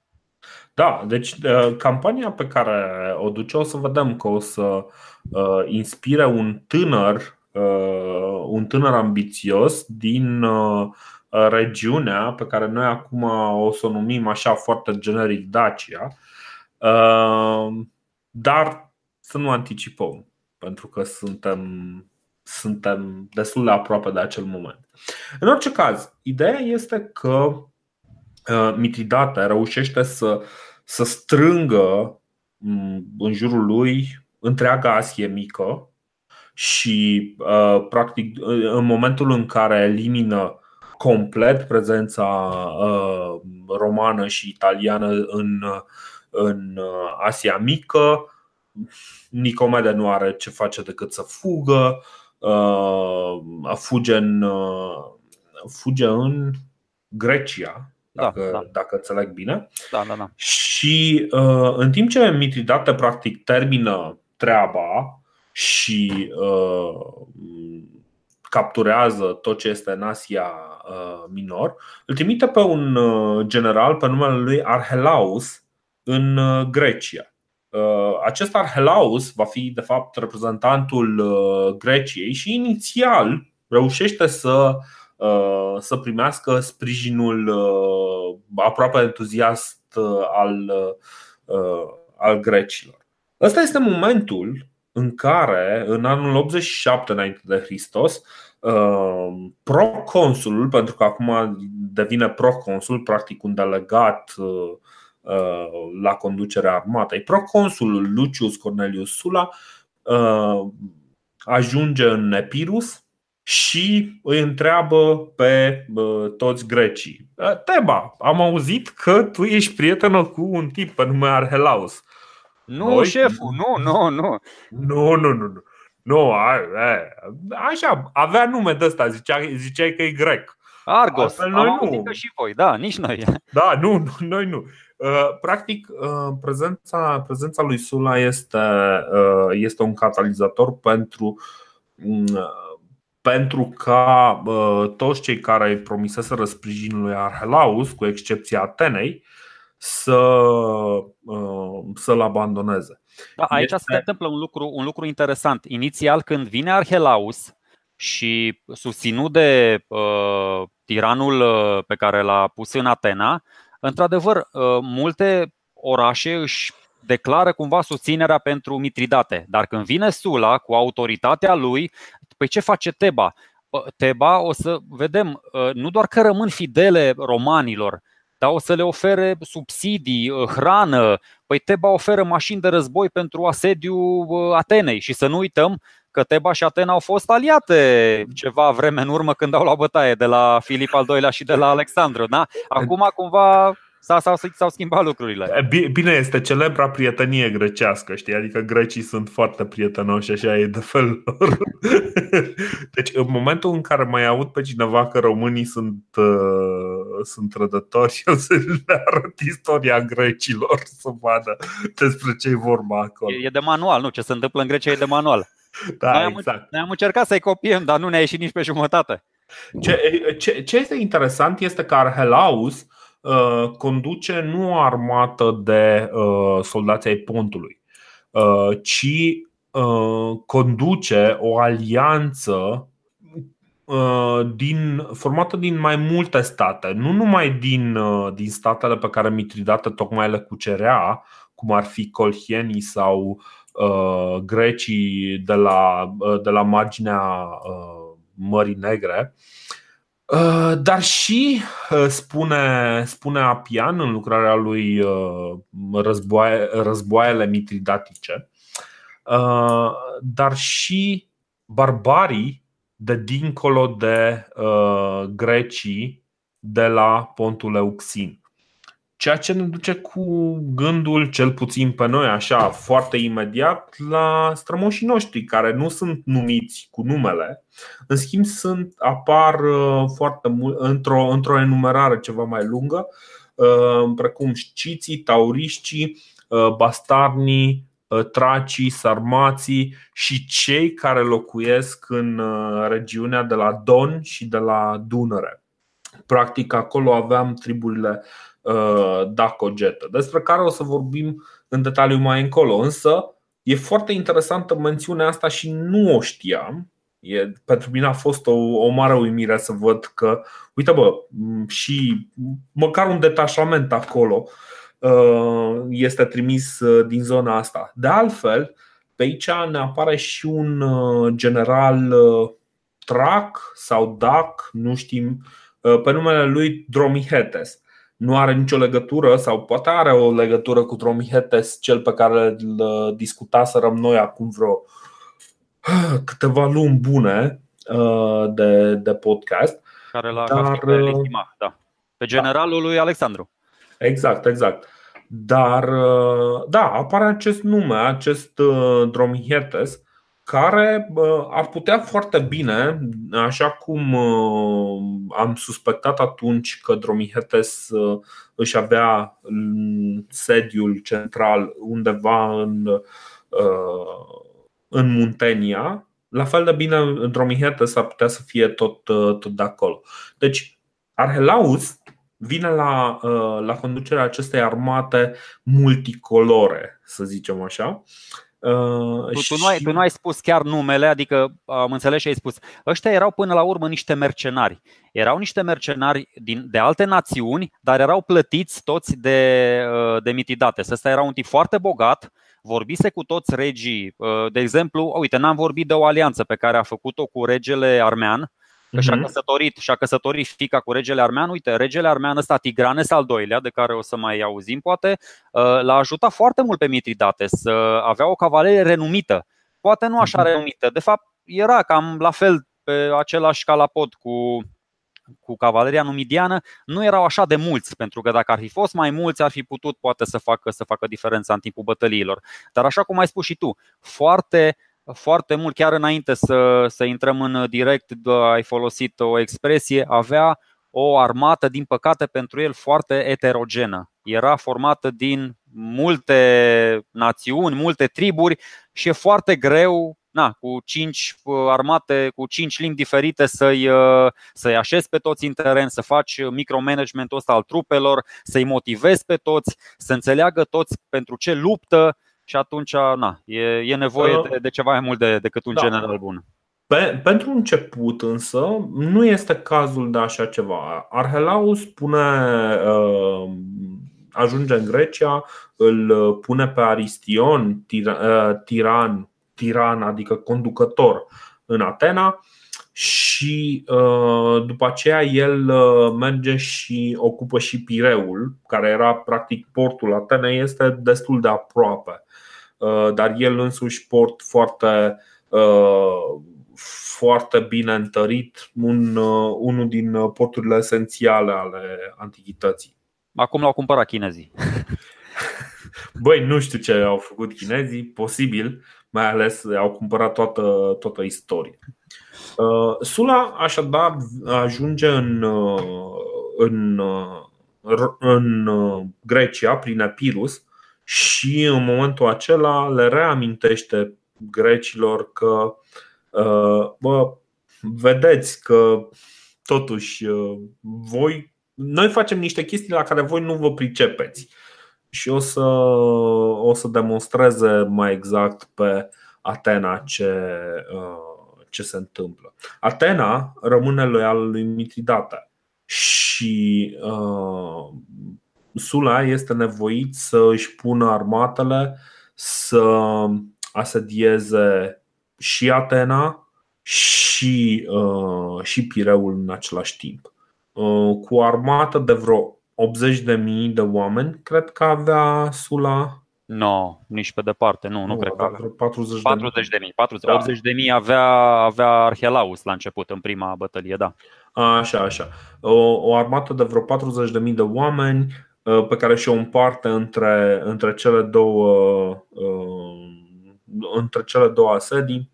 Da, deci uh, campania pe care o duce o să vedem că o să uh, inspire un tânăr, uh, un tânăr ambițios din regiunea pe care noi acum o să o numim așa foarte generic Dacia. Dar să nu anticipăm, pentru că suntem, suntem destul de aproape de acel moment. În orice caz, ideea este că Uh, Mitridate reușește să, să strângă mm, în jurul lui întreaga Asie mică și uh, practic în momentul în care elimină complet prezența uh, romană și italiană în, în Asia mică, Nicomede nu are ce face decât să fugă, fuge în, fuge în Grecia dacă, da, da. dacă înțeleg bine. Da, da, da. Și uh, în timp ce Mitridate practic termină treaba și uh, capturează tot ce este în Asia uh, Minor, îl trimite pe un uh, general pe numele lui Arhelaus în uh, Grecia. Acest Arhelaus va fi, de fapt, reprezentantul Greciei și inițial reușește să, să primească sprijinul aproape entuziast al, al grecilor. Ăsta este momentul în care, în anul 87 înainte de Hristos, uh, proconsulul, pentru că acum devine proconsul, practic un delegat uh, uh, la conducerea armatei, proconsulul Lucius Cornelius Sula ajunge în Epirus și îi întreabă pe toți grecii. Teba, am auzit că tu ești prietenă cu un tip pe nume Arhelaus. Nu, Noi? șeful, nu, nu, nu. Nu, nu, nu. nu. Nu, a, a, așa, avea nume de ăsta, zicea, ziceai că e grec. Argos, Altfel, noi am nu. că și voi, da, nici noi. Da, nu, nu noi nu. Uh, practic, uh, prezența, prezența lui Sula este, uh, este un catalizator pentru, pentru ca toți cei care promiseseră sprijinul lui Arhelaus, cu excepția Atenei, să, uh, să-l abandoneze. Da, aici este... se întâmplă un lucru, un lucru interesant. Inițial, când vine Arhelaus și susținut de uh, tiranul uh, pe care l-a pus în Atena, într-adevăr, uh, multe orașe își declară cumva susținerea pentru Mitridate. Dar când vine Sula cu autoritatea lui, păi ce face Teba? Teba o să vedem, uh, nu doar că rămân fidele romanilor, dar o să le ofere subsidii, uh, hrană. Păi Teba oferă mașini de război pentru asediu uh, Atenei și să nu uităm că Teba și Atena au fost aliate ceva vreme în urmă când au luat bătaie de la Filip al II-lea și de la Alexandru. Da? Acum cumva S-au, s-au, s-au schimbat lucrurile. Bine, este celebra prietenie grecească, știi? Adică grecii sunt foarte prietenoși, așa e de felul lor. Deci, în momentul în care mai aud pe cineva că românii sunt, uh, sunt trădători, eu să le arăt istoria grecilor să vadă despre ce e vorba acolo. E de manual, nu? Ce se întâmplă în Grecia e de manual. Da, noi, exact. am, noi am încercat să-i copiem, dar nu ne-a ieșit nici pe jumătate. Ce, ce, ce este interesant este că Arhelaus Uh, conduce nu o armată de uh, soldați ai pontului, uh, ci conduce o alianță din, formată din mai multe state, nu numai din, din statele pe care Mitridate tocmai le cucerea, cum ar fi colhienii sau uh, grecii de la, de la marginea uh, Mării Negre, Uh, dar și uh, spune, spune Apian în lucrarea lui uh, Războaie, Războaiele Mitridatice, dar și barbarii de dincolo de grecii de la pontul Euxin. Ceea ce ne duce cu gândul, cel puțin pe noi, așa, foarte imediat, la strămoșii noștri, care nu sunt numiți cu numele, în schimb sunt, apar uh, foarte mult într-o, într-o enumerare ceva mai lungă, uh, precum sciții, tauriștii, uh, bastarnii, tracii, sarmații și cei care locuiesc în regiunea de la Don și de la Dunăre. Practic, acolo aveam triburile Uh, Dacogetă, despre care o să vorbim în detaliu mai încolo. Însă e foarte interesantă mențiunea asta și nu o știam. E, pentru mine a fost o, o mare uimire să văd că, uite bă, și măcar un detașament acolo uh, este trimis uh, din zona asta. De altfel, pe aici ne apare și un general Trac sau Dac, nu știm, pe numele lui Dromihetes nu are nicio legătură sau poate are o legătură cu Tromihetes, cel pe care îl uh, discutaserăm noi acum vreo câteva luni bune uh, de, de podcast. Care l-a Dar, pe, uh, da. pe generalul da. lui Alexandru. Exact, exact. Dar, da, apare acest nume, acest Dromihetes, care ar putea foarte bine, așa cum am suspectat atunci că Dromihetes își avea sediul central undeva în, în Muntenia, la fel de bine Dromihetes ar putea să fie tot, tot de acolo. Deci, Arhelaus vine la, la conducerea acestei armate multicolore, să zicem așa, Uh, tu, tu, nu ai, tu nu ai spus chiar numele, adică am înțeles și ai spus. Ăștia erau până la urmă niște mercenari. Erau niște mercenari din, de alte națiuni, dar erau plătiți toți de, uh, de Mitidates. Ăsta era un tip foarte bogat, vorbise cu toți regii. Uh, de exemplu, uite, n-am vorbit de o alianță pe care a făcut-o cu regele armean, Că și-a mhm. căsătorit, și-a căsătorit fica cu regele armean. Uite, regele armean ăsta, Tigranes al doilea, de care o să mai auzim poate, uh, l-a ajutat foarte mult pe Mitridates. Avea o cavalerie renumită. Poate nu așa mhm. renumită. De fapt, era cam la fel pe același calapod cu, cu cavaleria numidiană, nu erau așa de mulți, pentru că dacă ar fi fost mai mulți, ar fi putut poate să facă, să facă diferența în timpul bătăliilor. Dar așa cum ai spus și tu, foarte foarte mult, chiar înainte să, să intrăm în direct, ai folosit o expresie, avea o armată, din păcate pentru el, foarte eterogenă. Era formată din multe națiuni, multe triburi și e foarte greu na, cu cinci uh, armate, cu cinci limbi diferite să-i, uh, să-i așezi pe toți în teren, să faci micromanagementul ăsta al trupelor, să-i motivezi pe toți, să înțeleagă toți pentru ce luptă și atunci na, e, e nevoie uh, de, de ceva mai mult de, decât un da. general bun. Pe, pentru început însă nu este cazul de așa ceva. Arhelaus pune, uh, ajunge în Grecia, îl pune pe Aristion, tir, uh, tiran, tiran, adică conducător în Atena și uh, după aceea el uh, merge și ocupă și Pireul, care era practic portul Atenei, este destul de aproape. Uh, dar el însuși port foarte, uh, foarte bine întărit, un, uh, unul din porturile esențiale ale antichității. Acum l-au cumpărat chinezii. Băi, nu știu ce au făcut chinezii, posibil, mai ales au cumpărat toată, toată istoria. Sula așadar ajunge în, în, în Grecia prin Epirus și în momentul acela le reamintește grecilor că uh, bă, vedeți că totuși uh, voi noi facem niște chestii la care voi nu vă pricepeți. Și o să, o să demonstreze mai exact pe Atena ce, uh, ce se întâmplă. Atena rămâne loială lui Mitridate și uh, Sula este nevoit să își pună armatele să asedieze și Atena și, uh, și Pireul în același timp. Uh, cu o armată de vreo 80.000 de oameni, cred că avea Sula. Nu, no, nici pe departe, nu, nu, nu cred că avea. 40 40 de mii, 40, da. 80 de mii avea, avea Arhelaus la început, în prima bătălie, da. Așa, așa. O, o armată de vreo 40.000 de oameni, Uh, pe care și-o împarte între, între, cele două, uh, între cele două asedii.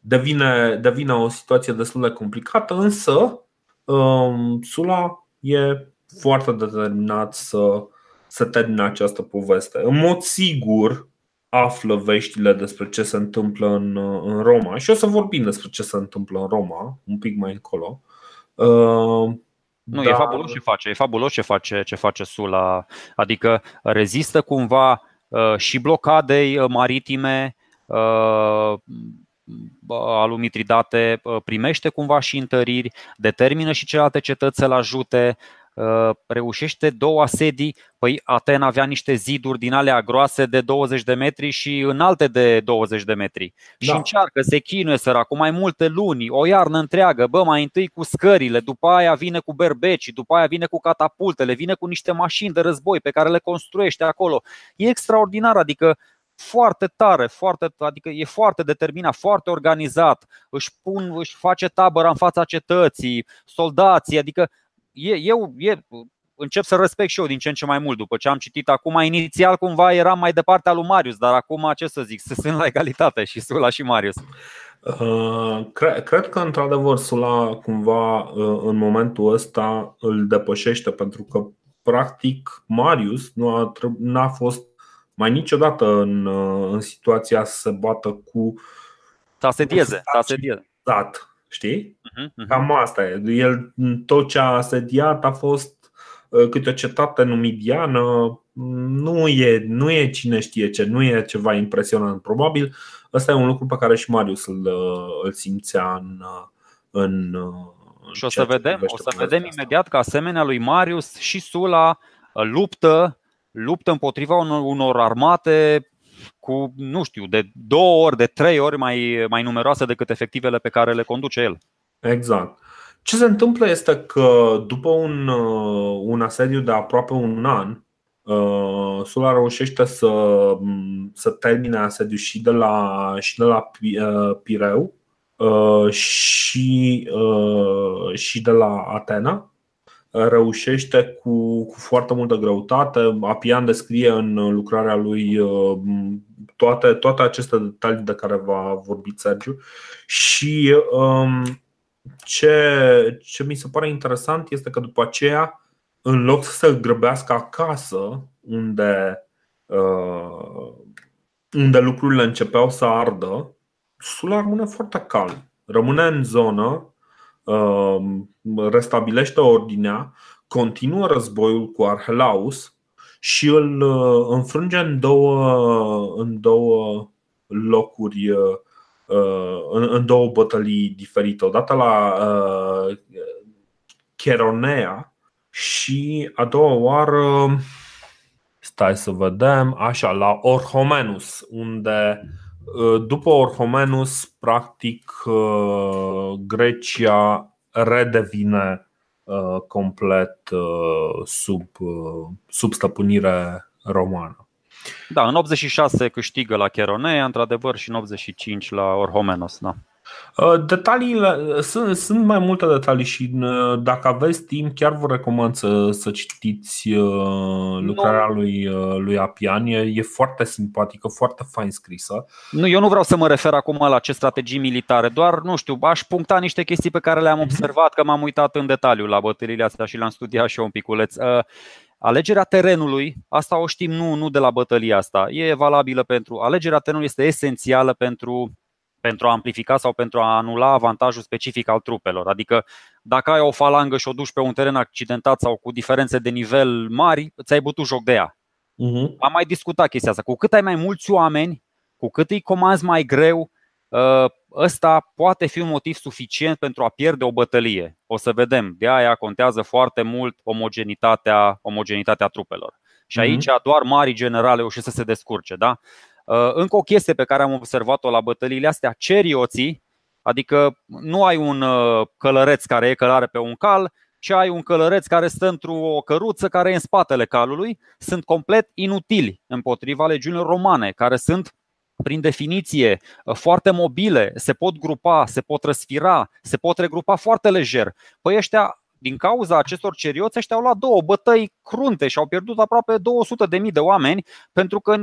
Devine, devine o situație destul de complicată, însă um, Sula e foarte determinat să, să termine această poveste. În mod sigur află veștile despre ce se întâmplă în, în Roma și o să vorbim despre ce se întâmplă în Roma un pic mai încolo. Uh, nu, da. e fabulos ce face, e fabulos ce face, ce face Sula. Adică rezistă cumva uh, și blocadei uh, maritime uh, al lui Mitridate, uh, primește cumva și întăriri, determină și celelalte cetăți să-l ajute, Uh, reușește două asedii. Păi Atena avea niște ziduri din alea groase de 20 de metri și înalte de 20 de metri. Da. Și încearcă, se chinuie cu mai multe luni, o iarnă întreagă, bă, mai întâi cu scările, după aia vine cu berbeci, după aia vine cu catapultele, vine cu niște mașini de război pe care le construiește acolo. E extraordinar, adică foarte tare, foarte, adică e foarte determinat, foarte organizat, își pun, își face tabăra în fața cetății, soldații, adică e, e, e încep să respect și eu din ce în ce mai mult după ce am citit acum. Inițial cumva eram mai departe al lui Marius, dar acum ce să zic, sunt la egalitate și Sula și Marius. Uh, cred, cred că într-adevăr Sula cumva uh, în momentul ăsta îl depășește pentru că practic Marius nu a, n-a fost mai niciodată în, uh, în situația să se bată cu să asedieze, să asedieze. Știi? Uh-huh, uh-huh. Cam asta e. El tot ce a asediat a fost câte o cetate numidiană, nu e, nu e cine știe ce, nu e ceva impresionant. Probabil ăsta e un lucru pe care și Marius îl, îl simțea în, în și o să vedem, o să vedem asta. imediat că asemenea lui Marius și Sula luptă, luptă împotriva unor, unor armate cu, nu știu, de două ori, de trei ori mai, mai numeroase decât efectivele pe care le conduce el. Exact. Ce se întâmplă este că după un, un asediu de aproape un an, Uh, Sula reușește să, să termine asediul și de la, și de la uh, Pireu uh, și, și de la Atena. Reușește cu, cu foarte multă greutate. Apian descrie în lucrarea lui toate, toate aceste detalii de care va vorbi Sergiu și um, ce, ce mi se pare interesant este că după aceea în loc să se grăbească acasă, unde, uh, unde lucrurile începeau să ardă, Sula rămâne foarte calm. Rămâne în zonă, uh, restabilește ordinea, continuă războiul cu Arhelaus și îl uh, înfrânge în două, în două locuri, uh, în, în două bătălii diferite. Odată la uh, Cheronea, și a doua oară, stai să vedem, așa, la Orhomenus, unde ă, după Orhomenus, practic, ă, Grecia redevine ă, complet sub, sub stăpânire romană. Da, în 86 câștigă la Cheronea, într-adevăr, și în 85 la Orhomenos. Da. Uh, detaliile, uh, sunt, sunt mai multe detalii și uh, dacă aveți timp, chiar vă recomand să, să citiți lucrarea lui, lui Apian. E, e foarte simpatică, foarte fain scrisă. Nu, eu nu vreau să mă refer acum la ce strategii militare, doar, nu știu, aș puncta niște chestii pe care le-am mhm. observat, că m-am uitat în detaliu la bătăliile astea și le-am studiat și eu un piculeț. Alegerea terenului, asta o știm nu, nu de la bătălia asta, e valabilă pentru. Alegerea terenului este esențială pentru pentru a amplifica sau pentru a anula avantajul specific al trupelor. Adică dacă ai o falangă și o duci pe un teren accidentat sau cu diferențe de nivel mari, ți-ai bătut joc de ea. Uh-huh. Am mai discutat chestia asta. Cu cât ai mai mulți oameni, cu cât îi comanzi mai greu, ă, ăsta poate fi un motiv suficient pentru a pierde o bătălie. O să vedem. De aia contează foarte mult omogenitatea, omogenitatea trupelor. Și mhm. aici doar mari generale reușesc să se descurce. Da? Uh, încă o chestie pe care am observat-o la bătăliile astea, cerioții, adică nu ai un uh, călăreț care e călare pe un cal, ci ai un călăreț care stă într-o căruță care e în spatele calului, sunt complet inutili împotriva legiunilor romane, care sunt prin definiție uh, foarte mobile, se pot grupa, se pot răsfira, se pot regrupa foarte lejer. Păi ăștia din cauza acestor cerioți, ăștia au luat două bătăi crunte și au pierdut aproape 200.000 de oameni pentru că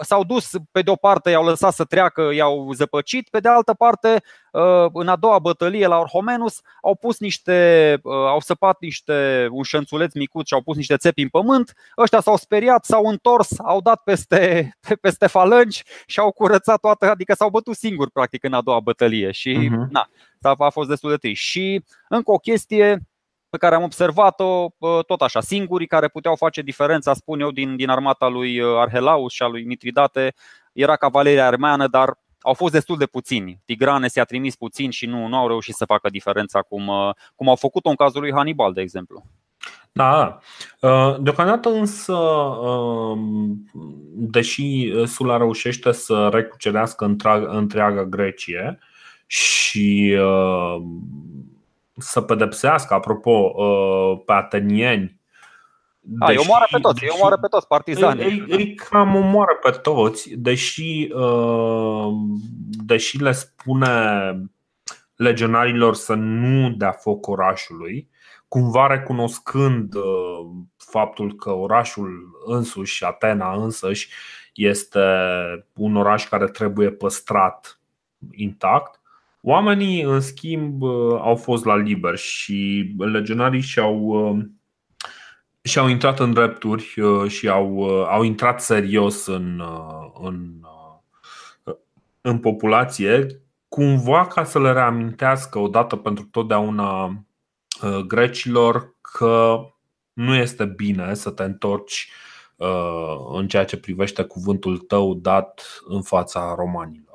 s-au dus pe de o parte, i-au lăsat să treacă, i-au zăpăcit, pe de altă parte, uh, în a doua bătălie la Orhomenus, au pus niște, uh, au săpat niște un șănțuleț micuț și au pus niște țepi în pământ. Ăștia s-au speriat, s-au întors, au dat peste, peste falangi și au curățat toată, adică s-au bătut singuri practic în a doua bătălie și uh-huh. na, a fost destul de trist. Și încă o chestie, pe care am observat-o tot așa, singurii care puteau face diferența, spun eu, din, din armata lui uh, Arhelaus și a lui Mitridate, era cavaleria armeană, dar au fost destul de puțini. Tigrane s-a trimis puțin și nu, nu au reușit să facă diferența cum, uh, cum au făcut-o în cazul lui Hannibal, de exemplu. Da, uh, deocamdată însă, deși Sula reușește să recucerească întreaga Grecie și să pedepsească, apropo, uh, pe atenieni. A, îi omoară pe toți, îi omoară pe toți partizanii. Îi, îi cam omoară pe toți, deși, uh, deși le spune legionarilor să nu dea foc orașului, cumva recunoscând faptul că orașul însuși, Atena însăși, este un oraș care trebuie păstrat intact. Oamenii, în schimb, au fost la liber și legionarii și-au, și-au intrat în drepturi și au, au intrat serios în, în, în populație, cumva ca să le reamintească odată pentru totdeauna grecilor că nu este bine să te întorci uh, în ceea ce privește cuvântul tău dat în fața romanilor.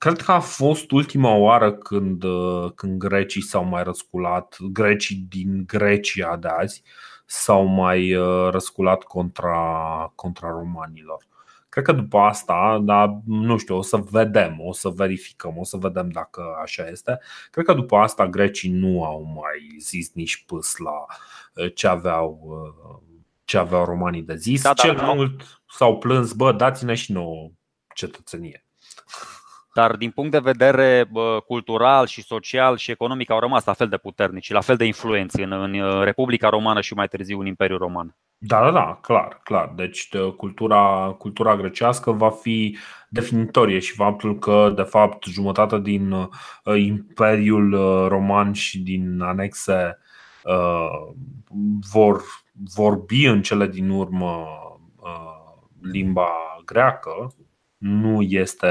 Cred că a fost ultima oară când, uh, când grecii s-au mai răsculat, grecii din Grecia de azi s-au mai uh, răsculat contra, contra romanilor. Cred că după asta, dar nu știu, o să vedem, o să verificăm, o să vedem dacă așa este. Cred că după asta grecii nu au mai zis nici pâs la ce aveau, ce aveau romanii de zis. Da, da, Cel da, mult s-au plâns, bă, dați-ne și nouă cetățenie. Dar din punct de vedere bă, cultural și social și economic au rămas la fel de puternici, la fel de influenți în, în Republica Romană și mai târziu în Imperiul Roman. Da, da, da, clar, clar. Deci cultura, cultura grecească va fi definitorie și faptul că, de fapt, jumătate din uh, Imperiul uh, Roman și din anexe uh, vor vorbi în cele din urmă uh, limba greacă, nu este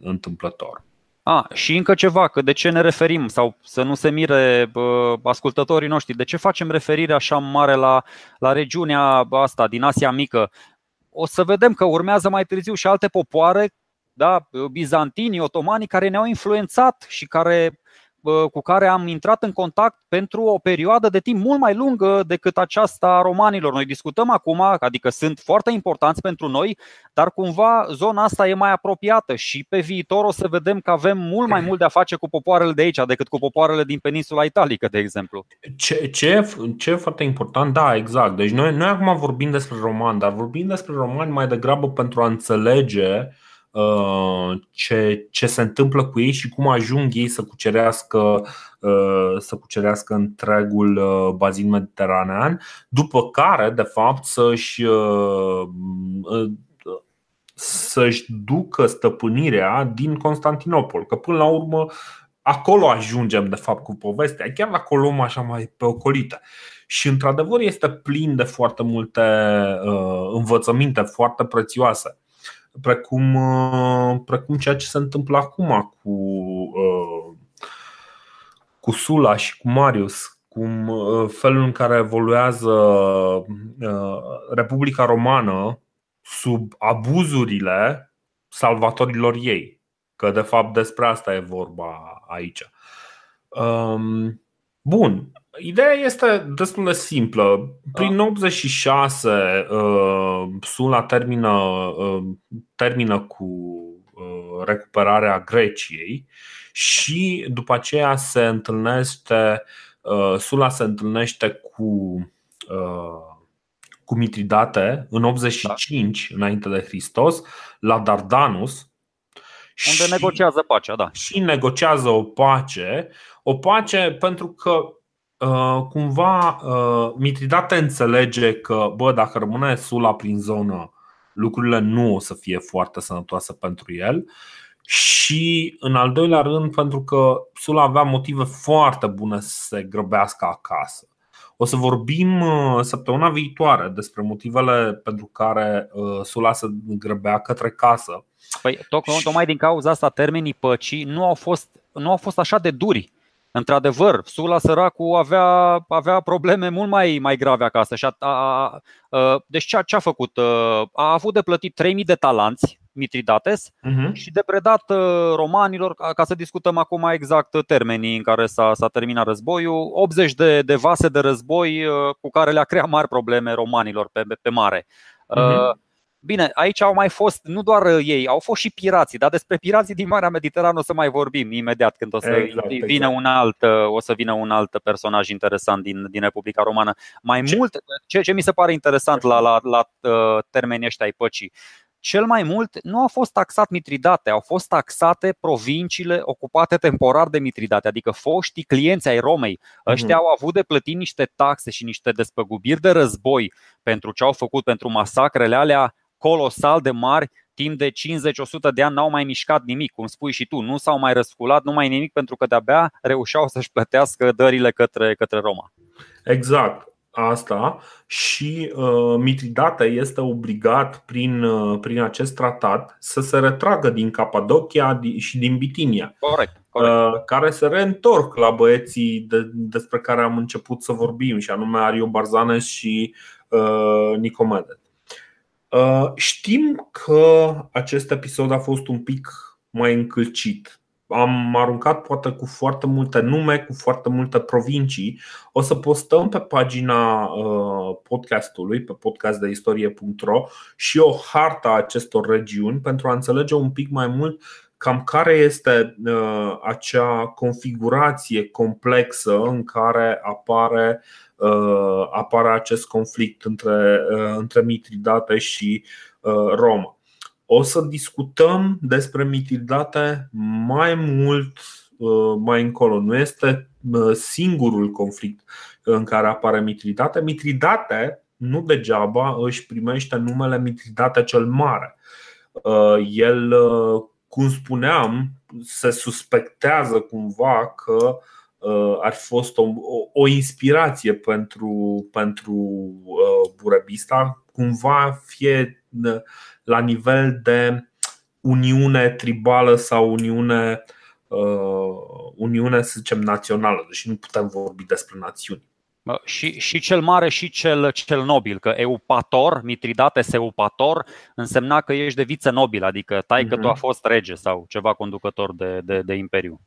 întâmplător. A, și încă ceva, că de ce ne referim sau să nu se mire bă, ascultătorii noștri, de ce facem referire așa mare la, la regiunea asta din Asia Mică? O să vedem că urmează mai târziu și alte popoare, da, bizantinii, otomanii, care ne-au influențat și care cu care am intrat în contact pentru o perioadă de timp mult mai lungă decât aceasta a romanilor. Noi discutăm acum, adică sunt foarte importanți pentru noi, dar cumva zona asta e mai apropiată și pe viitor o să vedem că avem mult mai mult de a face cu popoarele de aici decât cu popoarele din peninsula italică, de exemplu. Ce, ce, ce e foarte important, da, exact. Deci noi, noi acum vorbim despre romani, dar vorbim despre romani mai degrabă pentru a înțelege uh, Uh, ce, ce se întâmplă cu ei și cum ajung ei să cucerească, uh, să cucerească întregul uh, bazin mediteranean, după care, de fapt, să-și, să-și ducă stăpânirea din Constantinopol. Că până la urmă acolo ajungem de fapt cu povestea, chiar la Coloma așa mai pe ocolită. Și într-adevăr este plin de foarte multe uh, învățăminte foarte prețioase precum, uh, precum ceea ce se întâmplă acum cu, uh, cu Sula și cu Marius, cum uh, felul în care evoluează Republica Romană sub abuzurile salvatorilor ei. Că de fapt despre asta e vorba aici. Um, bun, Ideea este destul de simplă. Prin 86 da. uh, Sula termină, uh, termină cu uh, recuperarea Greciei și după aceea se întâlnește Sula se întâlnește cu cu Mitridate în 85 da. înainte de Hristos la Dardanus unde și, negociază pacea, da. Și negociază o pace, o pace pentru că Uh, cumva uh, Mitridate înțelege că, bă, dacă rămâne Sula prin zonă, lucrurile nu o să fie foarte sănătoase pentru el. Și, în al doilea rând, pentru că Sula avea motive foarte bune să se grăbească acasă. O să vorbim uh, săptămâna viitoare despre motivele pentru care Sula se grăbea către casă. Păi, tocmai, tocmai din cauza asta, termenii păcii nu au fost, nu au fost așa de duri Într-adevăr, Sula săracu avea, avea probleme mult mai, mai grave acasă. Și a, a, a, deci ce a, ce a făcut? A avut de plătit 3000 de talanți Mitridates uh-huh. și de predat romanilor, ca să discutăm acum exact termenii în care s-a, s-a terminat războiul, 80 de, de vase de război cu care le-a creat mari probleme romanilor pe, pe mare. Uh-huh. Bine, aici au mai fost nu doar uh, ei, au fost și pirații, dar despre pirații din Marea Mediterană o să mai vorbim imediat când o să exact, vină exact. un alt, uh, o să vină un alt personaj interesant din, din Republica Romană. Mai ce? mult, ce, ce mi se pare interesant la, la, la uh, termenii ăștia ai păcii, cel mai mult nu au fost taxat Mitridate, au fost taxate provinciile ocupate temporar de Mitridate, adică foștii clienți ai Romei. Ăștia mm-hmm. au avut de plătit niște taxe și niște despăgubiri de război pentru ce au făcut, pentru masacrele alea colosal de mari timp de 50-100 de ani n-au mai mișcat nimic, cum spui și tu, nu s-au mai răsculat, nu mai nimic pentru că de-abia reușeau să-și plătească dările către, către Roma. Exact asta și uh, Mitridate este obligat prin, uh, prin acest tratat să se retragă din Capadocia și din Bitinia. Corect, corect. Uh, care se reîntorc la băieții de, despre care am început să vorbim, și anume Ario Barzanes și uh, Nicomede. Uh, știm că acest episod a fost un pic mai încălcit am aruncat poate cu foarte multe nume, cu foarte multe provincii. O să postăm pe pagina uh, podcastului, pe podcastdeistorie.ro și o harta acestor regiuni pentru a înțelege un pic mai mult cam care este uh, acea configurație complexă în care apare, uh, apare acest conflict între, între Mitridate și Roma. O să discutăm despre Mitridate mai mult uh, mai încolo. Nu este uh, singurul conflict în care apare Mitridate. Mitridate nu degeaba își primește numele Mitridate cel Mare. Uh, el, cum spuneam, se suspectează cumva că ar fi fost o, o inspirație pentru, pentru Burebista, cumva fie la nivel de uniune tribală sau uniune, uh, uniune să zicem, națională, deși nu putem vorbi despre națiuni. Și, și cel mare și cel, cel nobil, că eupator, Mitridates eupator, însemna că ești de viță nobil, adică tai că mm-hmm. tu a fost rege sau ceva conducător de, de, de imperiu.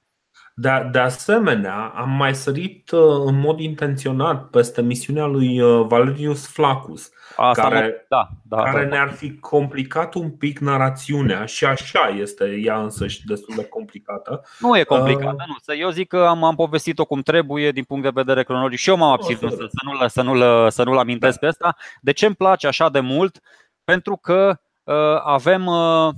De, de asemenea, am mai sărit uh, în mod intenționat peste misiunea lui uh, Valerius Flaccus, Asta care, da, da, care da, ne-ar fi complicat un pic narațiunea și așa este ea însă și destul de complicată. Nu e complicată, uh, nu. Eu zic că am, am povestit-o cum trebuie din punct de vedere cronologic și eu m-am abținut să, să, nu, să, nu, să nu-l amintesc da. pe asta. De ce îmi place așa de mult? Pentru că uh, avem uh,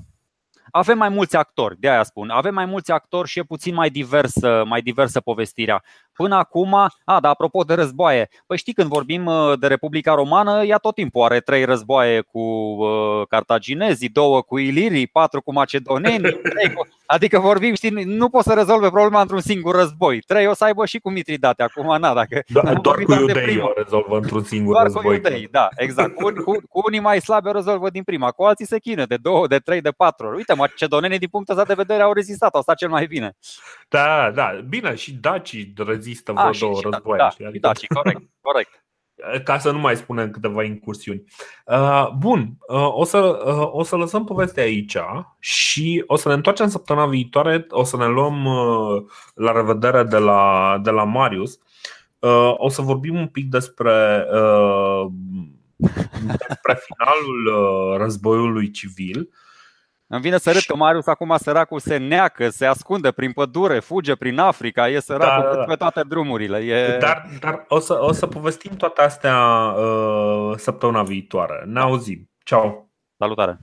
avem mai mulți actori, de aia spun. Avem mai mulți actori și e puțin mai diversă, mai diversă povestirea. Până acum, a, da, apropo de războaie, păi știi când vorbim uh, de Republica Romană, ea tot timpul are trei războaie cu uh, cartaginezii, două cu ilirii, patru cu macedoneni, trei cu... adică vorbim, știi, nu poți să rezolve problema într-un singur război. Trei o să aibă și cu Mitridate, acum, na, dacă... Da, doar cu iudei o rezolvă într-un singur doar război. Cu iudei, da, exact. Cu, cu, cu, unii mai slabi o rezolvă din prima, cu alții se chină de două, de trei, de patru ori. Uite, macedonenii din punctul ăsta de vedere au rezistat, au stat cel mai bine. Da, da, bine, și dacii rezistă vreo A, două și, războaie. Da, da, adică... dacii, corect, corect ca să nu mai spunem câteva incursiuni. Uh, bun, uh, o să, uh, o să lăsăm povestea aici și o să ne întoarcem săptămâna viitoare, o să ne luăm la revedere de la, de la Marius. O să vorbim un pic despre, despre finalul războiului civil îmi vine să râd că Marius acum săracul se neacă, se ascunde prin pădure, fuge prin Africa, e săracul da, da, da. pe toate drumurile. E... Dar, dar o, să, o să povestim toate astea uh, săptămâna viitoare. Ne auzim. Ciao! Salutare!